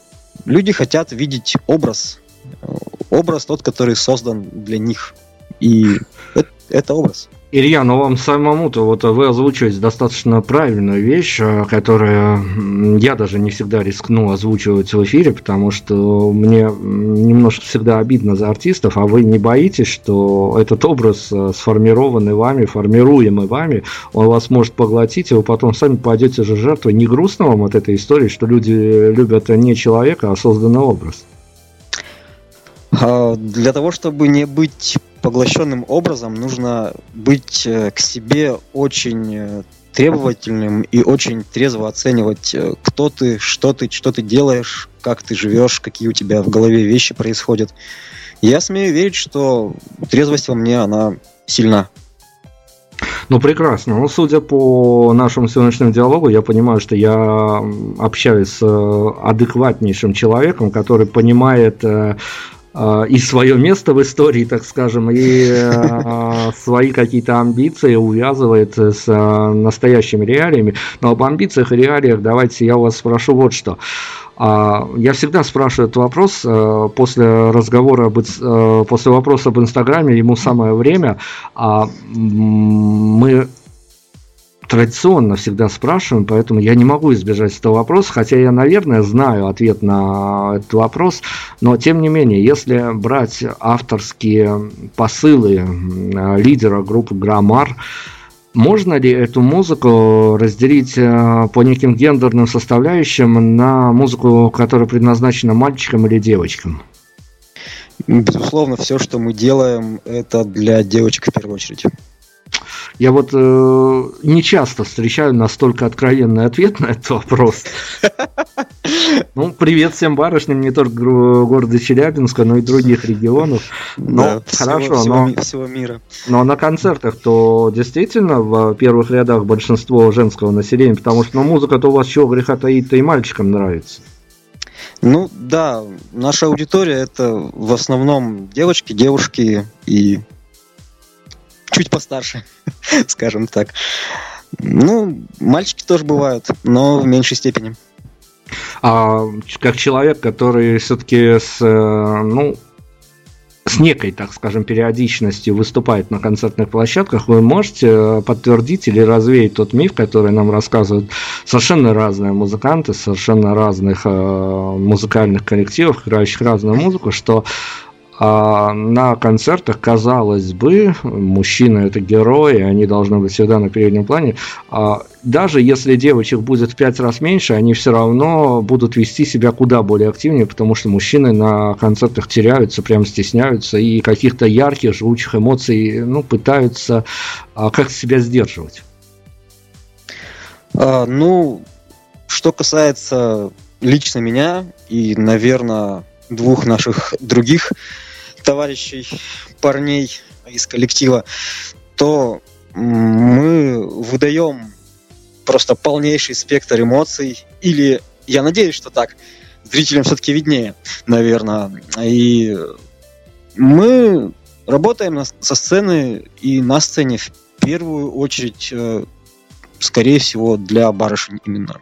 Люди хотят видеть образ. Э, образ тот, который создан для них. И это, это образ. Илья, ну вам самому-то вот вы озвучиваете достаточно правильную вещь, э, которую я даже не всегда рискну озвучивать в эфире, потому что мне немножко всегда обидно за артистов, а вы не боитесь, что этот образ, э, сформированный вами, формируемый вами, он вас может поглотить, и вы потом сами пойдете же жертвой. Не грустно вам от этой истории, что люди любят не человека, а созданный образ? А, для того, чтобы не быть поглощенным образом нужно быть э, к себе очень э, требовательным и очень трезво оценивать, э, кто ты, что ты, что ты делаешь, как ты живешь, какие у тебя в голове вещи происходят. Я смею верить, что трезвость во мне, она сильна. Ну, прекрасно. Ну, судя по нашему сегодняшнему диалогу, я понимаю, что я общаюсь с адекватнейшим человеком, который понимает и свое место в истории, так скажем, и а, свои какие-то амбиции увязывает с а, настоящими реалиями. Но об амбициях и реалиях давайте я вас спрошу вот что. Я всегда спрашиваю этот вопрос после разговора, после вопроса об Инстаграме, ему самое время. Мы традиционно всегда спрашиваем, поэтому я не могу избежать этого вопроса, хотя я, наверное, знаю ответ на этот вопрос, но тем не менее, если брать авторские посылы лидера группы Граммар, можно ли эту музыку разделить э, по неким гендерным составляющим на музыку, которая предназначена мальчикам или девочкам? Безусловно, все, что мы делаем, это для девочек в первую очередь. Я вот э, не часто встречаю настолько откровенный ответ на этот вопрос. Ну, привет всем барышням, не только города Челябинска, но и других регионов. Но да, хорошо, всего, но всего мира. Но на концертах то действительно в первых рядах большинство женского населения, потому что ну, музыка-то у вас чего греха таит-то и мальчикам нравится. Ну да, наша аудитория это в основном девочки, девушки и чуть постарше, скажем так. Ну, мальчики тоже бывают, но в меньшей степени. А как человек, который все-таки с, э, ну, с некой, так скажем, периодичностью выступает на концертных площадках, вы можете подтвердить или развеять тот миф, который нам рассказывают совершенно разные музыканты, совершенно разных э, музыкальных коллективов, играющих разную музыку, что а на концертах, казалось бы, мужчины это герои, они должны быть всегда на переднем плане. А даже если девочек будет в пять раз меньше, они все равно будут вести себя куда более активнее, потому что мужчины на концертах теряются, прям стесняются и каких-то ярких, живучих эмоций ну, пытаются а, как себя сдерживать. А, ну, что касается лично меня и, наверное, двух наших других товарищей, парней из коллектива, то мы выдаем просто полнейший спектр эмоций. Или я надеюсь, что так. Зрителям все-таки виднее, наверное. И мы работаем со сцены и на сцене в первую очередь, э, скорее всего, для барышень именно.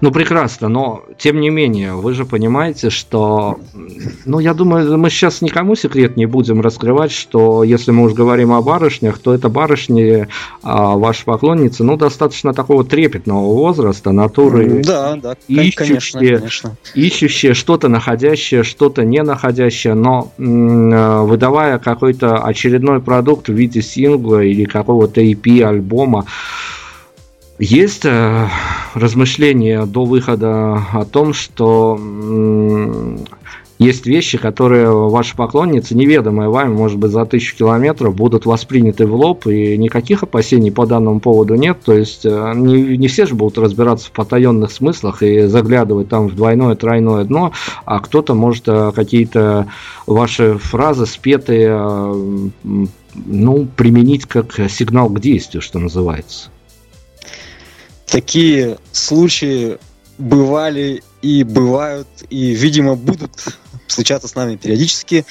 Ну, прекрасно, но тем не менее, вы же понимаете, что, ну, я думаю, мы сейчас никому секрет не будем раскрывать, что если мы уж говорим о барышнях, то это барышни, а, ваши поклонницы, ну, достаточно такого трепетного возраста, натуры, да, да, ищущие, конечно, конечно. ищущие что-то находящее, что-то не находящее, но э, выдавая какой-то очередной продукт в виде сингла или какого-то EP, альбома, есть э, размышления до выхода о том, что есть вещи, которые ваши поклонницы, неведомые вами, может быть, за тысячу километров, будут восприняты в лоб, и никаких опасений по данному поводу нет. То есть э, не, не все же будут разбираться в потаенных смыслах и заглядывать там в двойное, тройное дно, а кто-то может э, какие-то ваши фразы спетые, ну, применить как сигнал к действию, что называется. Такие случаи бывали и бывают, и, видимо, будут случаться с нами периодически.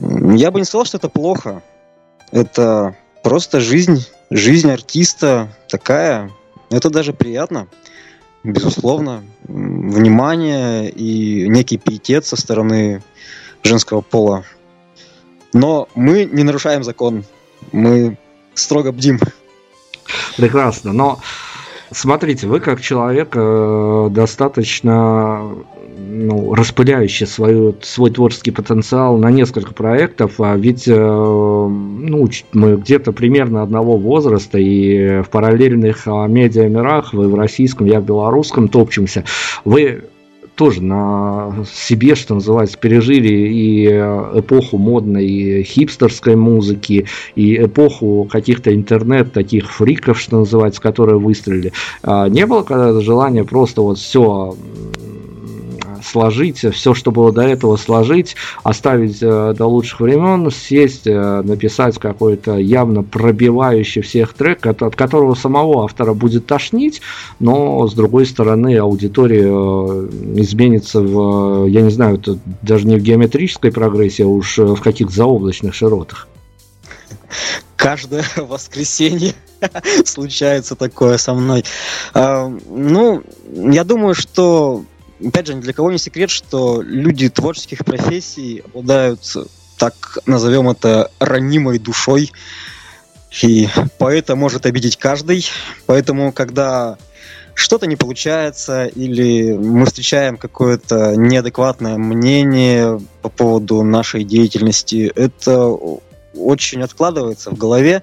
Я бы не сказал, что это плохо. Это просто жизнь, жизнь артиста такая. Это даже приятно, безусловно. Внимание и некий пиетет со стороны женского пола. Но мы не нарушаем закон. Мы строго бдим. Прекрасно. Но Смотрите, вы как человек э, достаточно ну, распыляющий свою, свой творческий потенциал на несколько проектов, а ведь э, ну, мы где-то примерно одного возраста, и в параллельных э, медиамирах, вы в российском, я в белорусском топчемся, вы тоже на себе, что называется, пережили и э, эпоху модной хипстерской музыки, и эпоху каких-то интернет таких фриков, что называется, которые выстрелили. А не было когда-то желания просто вот все сложить, все, что было до этого, сложить, оставить э, до лучших времен, сесть, э, написать какой-то явно пробивающий всех трек, от, от которого самого автора будет тошнить, но, с другой стороны, аудитория э, изменится в, я не знаю, это даже не в геометрической прогрессии, а уж в каких-то заоблачных широтах. Каждое воскресенье случается такое со мной. Ну, я думаю, что опять же, ни для кого не секрет, что люди творческих профессий обладают, так назовем это, ранимой душой, и поэта может обидеть каждый. Поэтому, когда что-то не получается, или мы встречаем какое-то неадекватное мнение по поводу нашей деятельности, это очень откладывается в голове.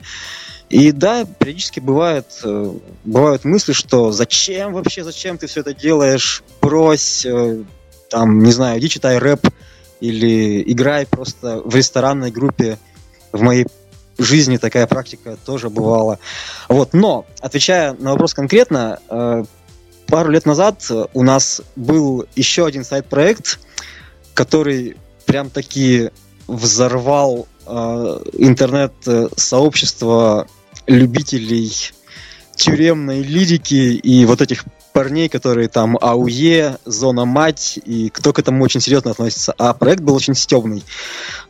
И да, периодически бывает, э, бывают мысли, что зачем вообще, зачем ты все это делаешь, брось, э, там, не знаю, иди читай рэп или играй просто в ресторанной группе. В моей жизни такая практика тоже бывала. Вот, но, отвечая на вопрос конкретно, э, пару лет назад у нас был еще один сайт-проект, который прям таки взорвал интернет-сообщество любителей тюремной лирики и вот этих парней, которые там АУЕ, Зона Мать, и кто к этому очень серьезно относится. А проект был очень стебный.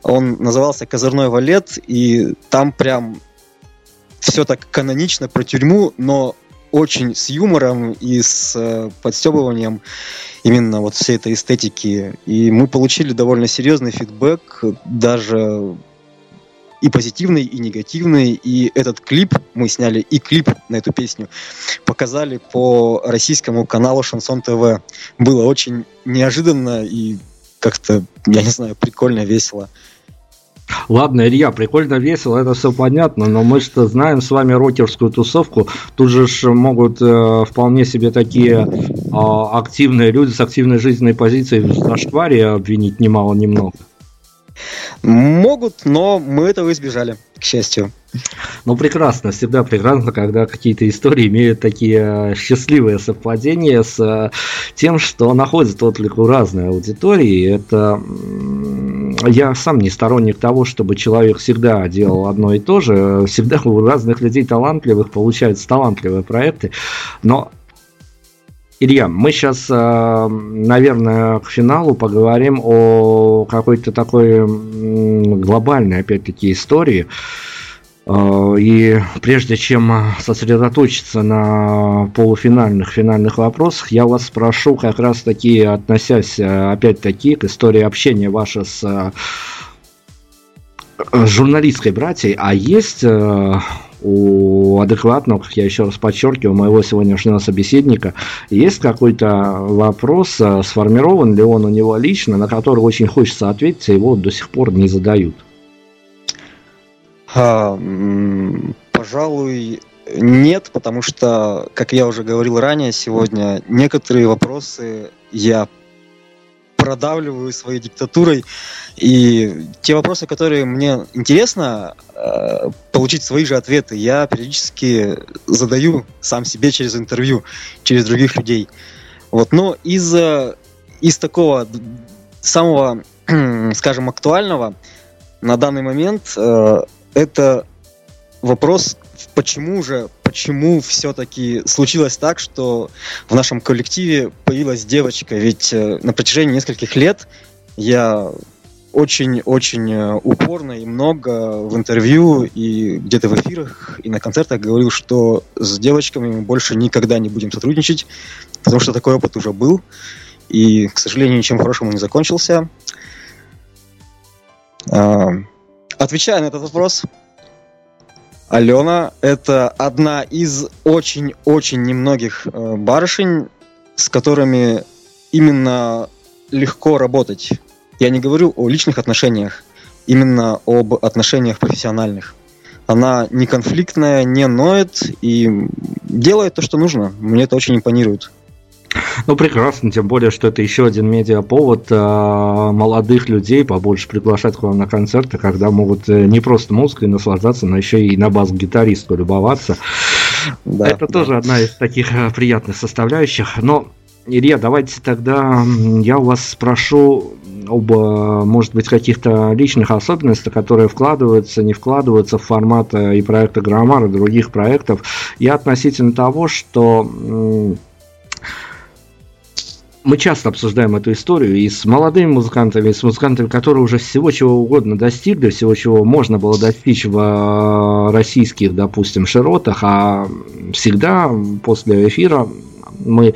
Он назывался «Козырной валет», и там прям все так канонично про тюрьму, но очень с юмором и с э, подстебыванием именно вот всей этой эстетики. И мы получили довольно серьезный фидбэк, даже и позитивный, и негативный. И этот клип, мы сняли и клип на эту песню, показали по российскому каналу Шансон ТВ. Было очень неожиданно и как-то, я не знаю, прикольно, весело. Ладно, Илья, прикольно весело, это все понятно, но мы что знаем с вами рокерскую тусовку. Тут же могут э, вполне себе такие э, активные люди с активной жизненной позицией в зашкваре обвинить немало-немного. Могут, но мы этого избежали, к счастью. Ну, прекрасно, всегда прекрасно, когда какие-то истории имеют такие э, счастливые совпадения с э, тем, что находит отклик у разной аудитории. Это я сам не сторонник того, чтобы человек всегда делал одно и то же. Всегда у разных людей талантливых получаются талантливые проекты. Но Илья, мы сейчас, э, наверное, к финалу поговорим о какой-то такой глобальной, опять-таки, истории. Э, и прежде чем сосредоточиться на полуфинальных, финальных вопросах, я вас спрошу, как раз таки, относясь, э, опять-таки, к истории общения ваша с журналистской братьей, а есть у адекватного, как я еще раз подчеркиваю, моего сегодняшнего собеседника, есть какой-то вопрос, а, сформирован ли он у него лично, на который очень хочется ответить, а его до сих пор не задают? А, пожалуй, нет, потому что, как я уже говорил ранее сегодня, некоторые вопросы я продавливаю своей диктатурой. И те вопросы, которые мне интересно э, получить свои же ответы, я периодически задаю сам себе через интервью, через других людей. Вот, но из, из такого самого, скажем, актуального на данный момент э, это вопрос, почему же, почему все-таки случилось так, что в нашем коллективе появилась девочка? Ведь э, на протяжении нескольких лет я очень-очень э, упорно и много в интервью и где-то в эфирах и на концертах говорил, что с девочками мы больше никогда не будем сотрудничать, потому что такой опыт уже был. И, к сожалению, ничем хорошим он не закончился. А, отвечая на этот вопрос, Алена – это одна из очень-очень немногих э, барышень, с которыми именно легко работать. Я не говорю о личных отношениях, именно об отношениях профессиональных. Она не конфликтная, не ноет и делает то, что нужно. Мне это очень импонирует. Ну, прекрасно, тем более, что это еще один медиаповод э, молодых людей побольше приглашать к вам на концерты, когда могут э, не просто музыкой наслаждаться, но еще и на бас-гитаристу любоваться. Да, это да. тоже одна из таких э, приятных составляющих. Но, Илья, давайте тогда я у вас спрошу об, может быть, каких-то личных особенностях, которые вкладываются, не вкладываются в формат и проекта Граммар, и других проектов. Я относительно того, что мы часто обсуждаем эту историю и с молодыми музыкантами, и с музыкантами, которые уже всего чего угодно достигли, всего чего можно было достичь в э, российских, допустим, широтах, а всегда после эфира мы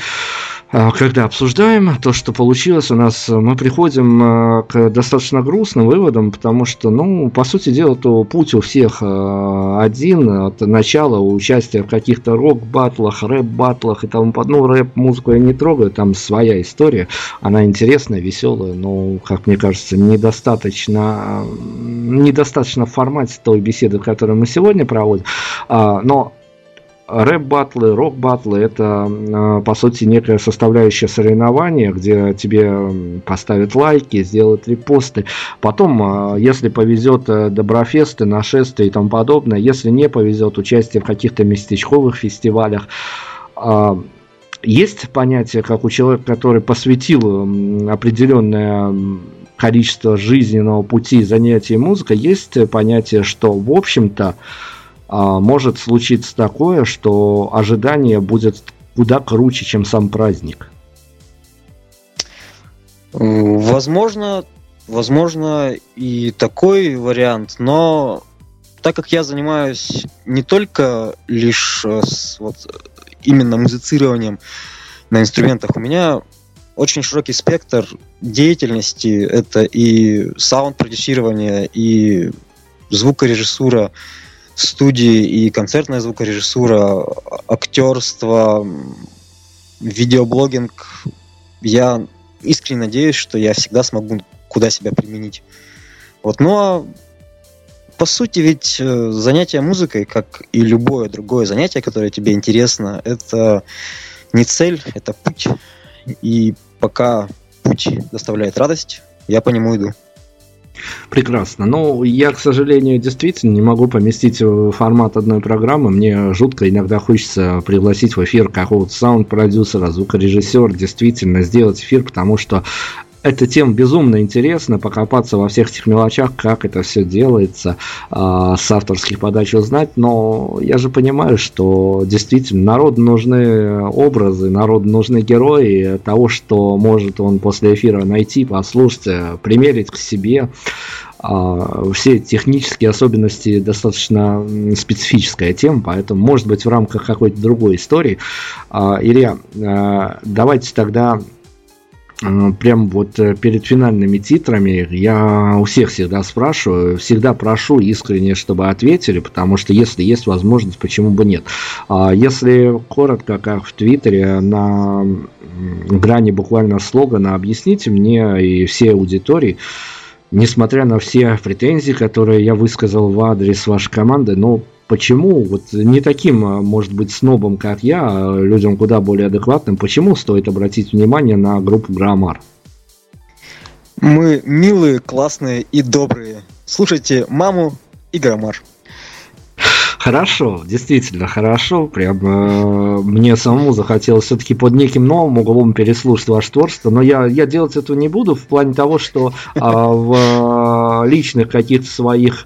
когда обсуждаем то, что получилось у нас, мы приходим а, к достаточно грустным выводам, потому что, ну, по сути дела, то путь у всех а, один, от начала участия в каких-то рок-батлах, рэп-батлах и тому подобное. Ну, рэп-музыку я не трогаю, там своя история, она интересная, веселая, но, как мне кажется, недостаточно, недостаточно в формате той беседы, которую мы сегодня проводим, но рэп-батлы, рок-батлы – это, а, по сути, некая составляющая соревнования, где тебе поставят лайки, сделают репосты. Потом, а, если повезет, э, доброфесты, нашествия и тому подобное. Если не повезет, участие в каких-то местечковых фестивалях. А, есть понятие, как у человека, который посвятил определенное количество жизненного пути занятий музыкой, есть понятие, что, в общем-то, может случиться такое, что ожидание будет куда круче, чем сам праздник. Возможно, возможно и такой вариант, но так как я занимаюсь не только лишь э, с, вот, именно музицированием на инструментах, у меня очень широкий спектр деятельности. Это и саунд-продюсирование, и звукорежиссура, студии и концертная звукорежиссура, актерство, видеоблогинг. Я искренне надеюсь, что я всегда смогу куда себя применить. Вот, ну а по сути ведь э, занятие музыкой, как и любое другое занятие, которое тебе интересно, это не цель, это путь. И пока путь доставляет радость, я по нему иду. Прекрасно. Но я, к сожалению, действительно не могу поместить в формат одной программы. Мне жутко иногда хочется пригласить в эфир какого-то саунд-продюсера, звукорежиссера, действительно сделать эфир, потому что эта тема безумно интересна, покопаться во всех этих мелочах, как это все делается, э, с авторских подач узнать, но я же понимаю, что действительно народу нужны образы, народу нужны герои того, что может он после эфира найти, послушать, примерить к себе. Uh, все технические особенности достаточно специфическая тема, поэтому, может быть, в рамках какой-то другой истории. Uh, Илья, uh, давайте тогда прям вот э, перед финальными титрами я у всех всегда спрашиваю, всегда прошу искренне, чтобы ответили, потому что если есть возможность, почему бы нет. А если коротко, как в Твиттере, на грани буквально слогана, объясните мне и всей аудитории, несмотря на все претензии, которые я высказал в адрес вашей команды, но почему вот не таким, а, может быть, снобом, как я, а людям куда более адекватным, почему стоит обратить внимание на группу Граммар? Мы милые, классные и добрые. Слушайте маму и граммар. Хорошо, действительно хорошо. Прям э, мне самому захотелось все-таки под неким новым углом переслушать ваше творчество, но я, я делать этого не буду в плане того, что э, в личных каких-то своих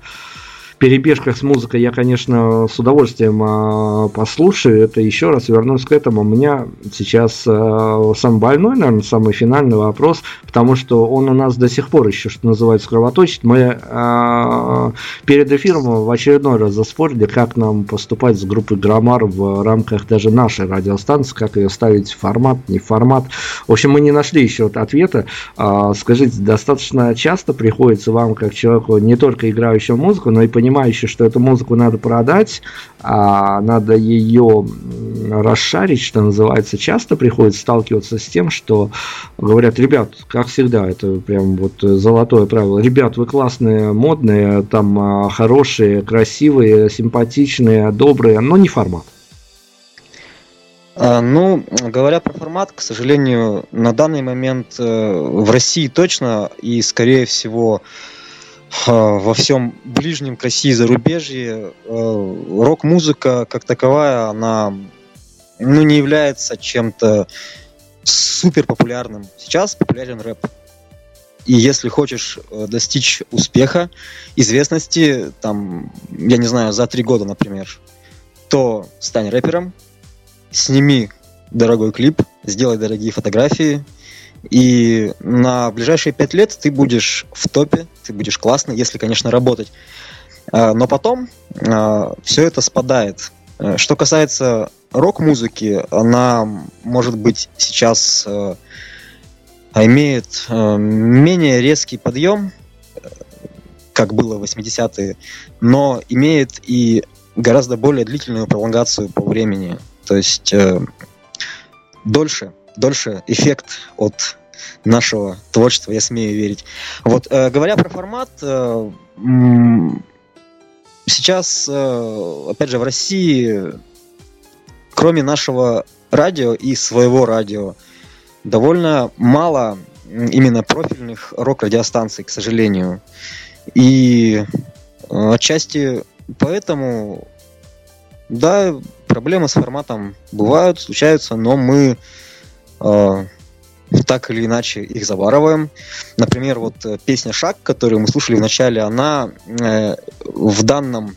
перебежках с музыкой я, конечно, с удовольствием э, послушаю. Это еще раз вернусь к этому. У меня сейчас э, самый больной, наверное, самый финальный вопрос, потому что он у нас до сих пор еще, что называется, кровоточит. Мы э, перед эфиром в очередной раз заспорили, как нам поступать с группой Граммар в рамках даже нашей радиостанции, как ее ставить в формат, не в формат. В общем, мы не нашли еще ответа. Э, скажите, достаточно часто приходится вам, как человеку, не только играющему музыку, но и понимающему понимающий, что эту музыку надо продать, а надо ее расшарить, что называется, часто приходится сталкиваться с тем, что говорят, ребят, как всегда, это прям вот золотое правило, ребят, вы классные, модные, там а, хорошие, красивые, симпатичные, добрые, но не формат. А, ну, говоря про формат, к сожалению, на данный момент э, в России точно и, скорее всего, во всем ближнем к России зарубежье э, рок-музыка как таковая, она ну, не является чем-то супер популярным. Сейчас популярен рэп. И если хочешь э, достичь успеха, известности, там, я не знаю, за три года, например, то стань рэпером, сними дорогой клип, сделай дорогие фотографии, и на ближайшие пять лет ты будешь в топе, ты будешь классно, если, конечно, работать. А, но потом а, все это спадает. Э, что касается рок-музыки, она, может быть, сейчас э, имеет э, менее резкий подъем, как было в 80-е, но имеет и гораздо более длительную пролонгацию по времени. То есть дольше дольше эффект от нашего творчества, я смею верить. Вот, э, говоря про формат, э, сейчас, э, опять же, в России, кроме нашего радио и своего радио, довольно мало именно профильных рок-радиостанций, к сожалению. И э, отчасти поэтому, да, проблемы с форматом бывают, случаются, но мы так или иначе их завариваем. Например, вот э, песня «Шаг», которую мы слушали в начале, она э, в данном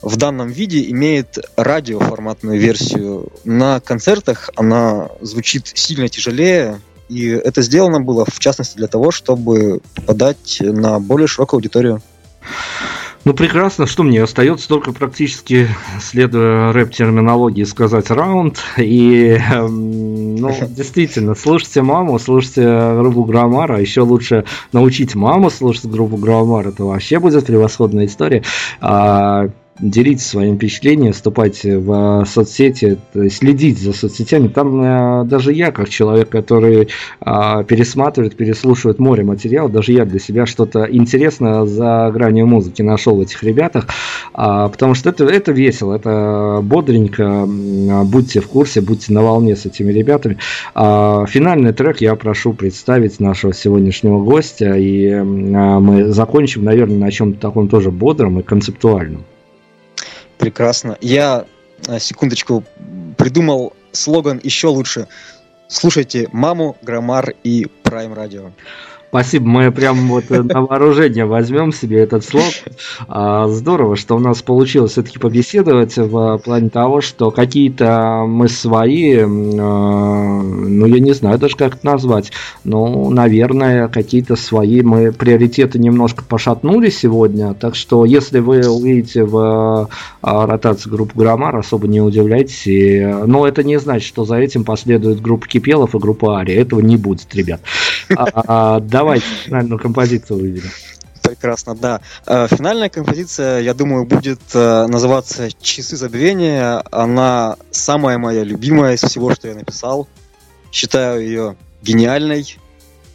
в данном виде имеет радиоформатную версию. На концертах она звучит сильно тяжелее, и это сделано было, в частности, для того, чтобы попадать на более широкую аудиторию. Ну, прекрасно, что мне остается только практически, следуя рэп-терминологии, сказать раунд. И, эм, ну, действительно, слушайте маму, слушайте группу Граммар, а еще лучше научить маму слушать группу Граммар, это вообще будет превосходная история. А, делитесь своим впечатлением, вступайте в соцсети, следите за соцсетями. Там э, даже я, как человек, который э, пересматривает, переслушивает море материала, даже я для себя что-то интересное за гранью музыки нашел в этих ребятах, э, потому что это, это весело, это бодренько, будьте в курсе, будьте на волне с этими ребятами. Э, финальный трек я прошу представить нашего сегодняшнего гостя, и э, мы закончим, наверное, на чем-то таком тоже бодром и концептуальном. Прекрасно. Я, э, секундочку, придумал слоган еще лучше. Слушайте «Маму», «Граммар» и «Прайм Радио». Спасибо, мы прям вот на вооружение возьмем себе этот слог. А, здорово, что у нас получилось все-таки побеседовать в плане того, что какие-то мы свои, а, ну я не знаю даже как это назвать, ну, наверное, какие-то свои мы приоритеты немножко пошатнули сегодня, так что если вы увидите в а, ротации группу Граммар, особо не удивляйтесь, но это не значит, что за этим последует группа Кипелов и группа Ари, этого не будет, ребят. Давайте финальную композицию выберем. Прекрасно, да. Э, финальная композиция, я думаю, будет э, называться «Часы забвения». Она самая моя любимая из всего, что я написал. Считаю ее гениальной,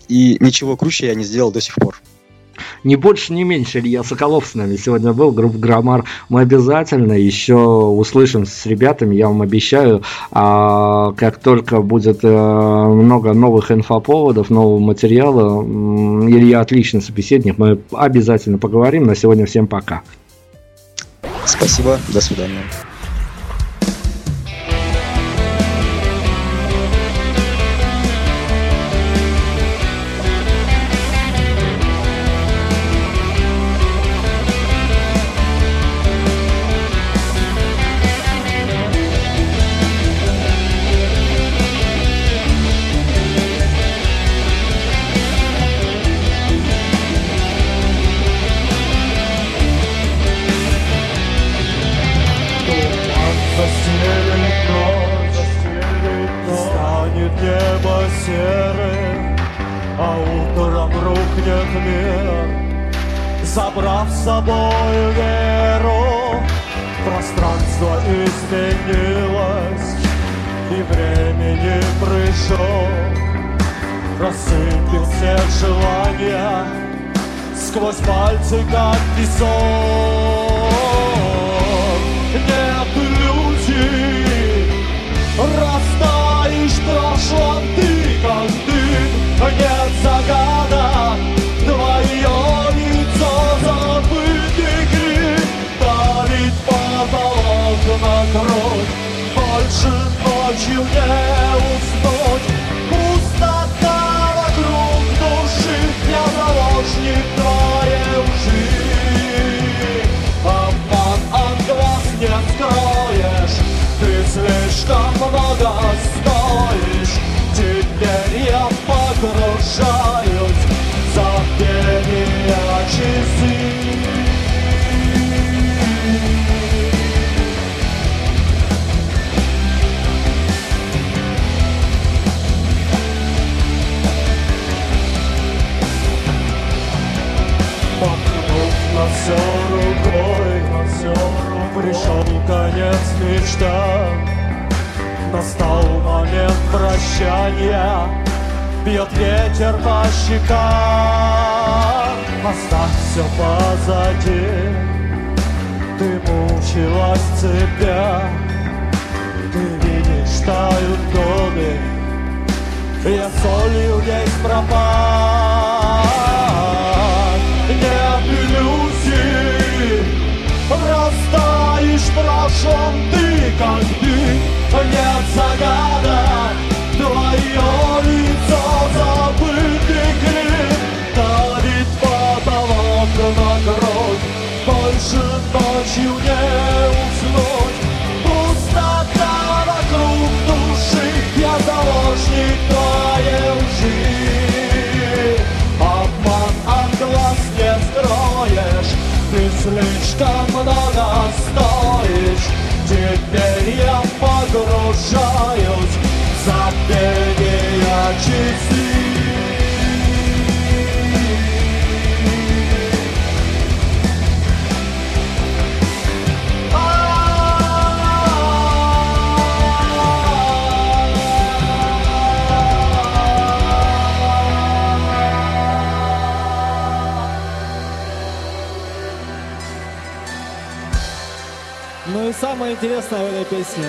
и ничего круче я не сделал до сих пор. Не больше, не меньше. Илья Соколов с нами сегодня был. Группа Граммар. Мы обязательно еще услышим с ребятами, я вам обещаю. А, как только будет а, много новых инфоповодов, нового материала, Илья отличный собеседник. Мы обязательно поговорим. На сегодня всем пока. Спасибо. До свидания. времени прыжок Рассыпался желания Сквозь пальцы, как песок. Нет, люди, растаешь прошлом ты, как ты. Нет загада, твое лицо забытых рит Давит потолок на кровь, больше ночью не уснуть. Пустота вокруг души Я заложник твоей лжи Обман от глаз не скроешь Ты слишком много стоишь. Теперь я погружаюсь все рукой, все Пришел конец мечтам, настал момент прощания, Бьет ветер по щекам, оставь все позади, Ты мучилась цепя, Ты видишь, тают годы, Я солью весь пропал. Yeah. стоишь в прошлом, ты как ты, нет загада. твое лицо забытый крик, давит потолок на грудь, больше ночью не уснуть, пустота вокруг души, я заложник твой. Ty lecz tam stoisz Ciebie ja pogrążając Zapewnie ja ci zim Интересная в этой песне.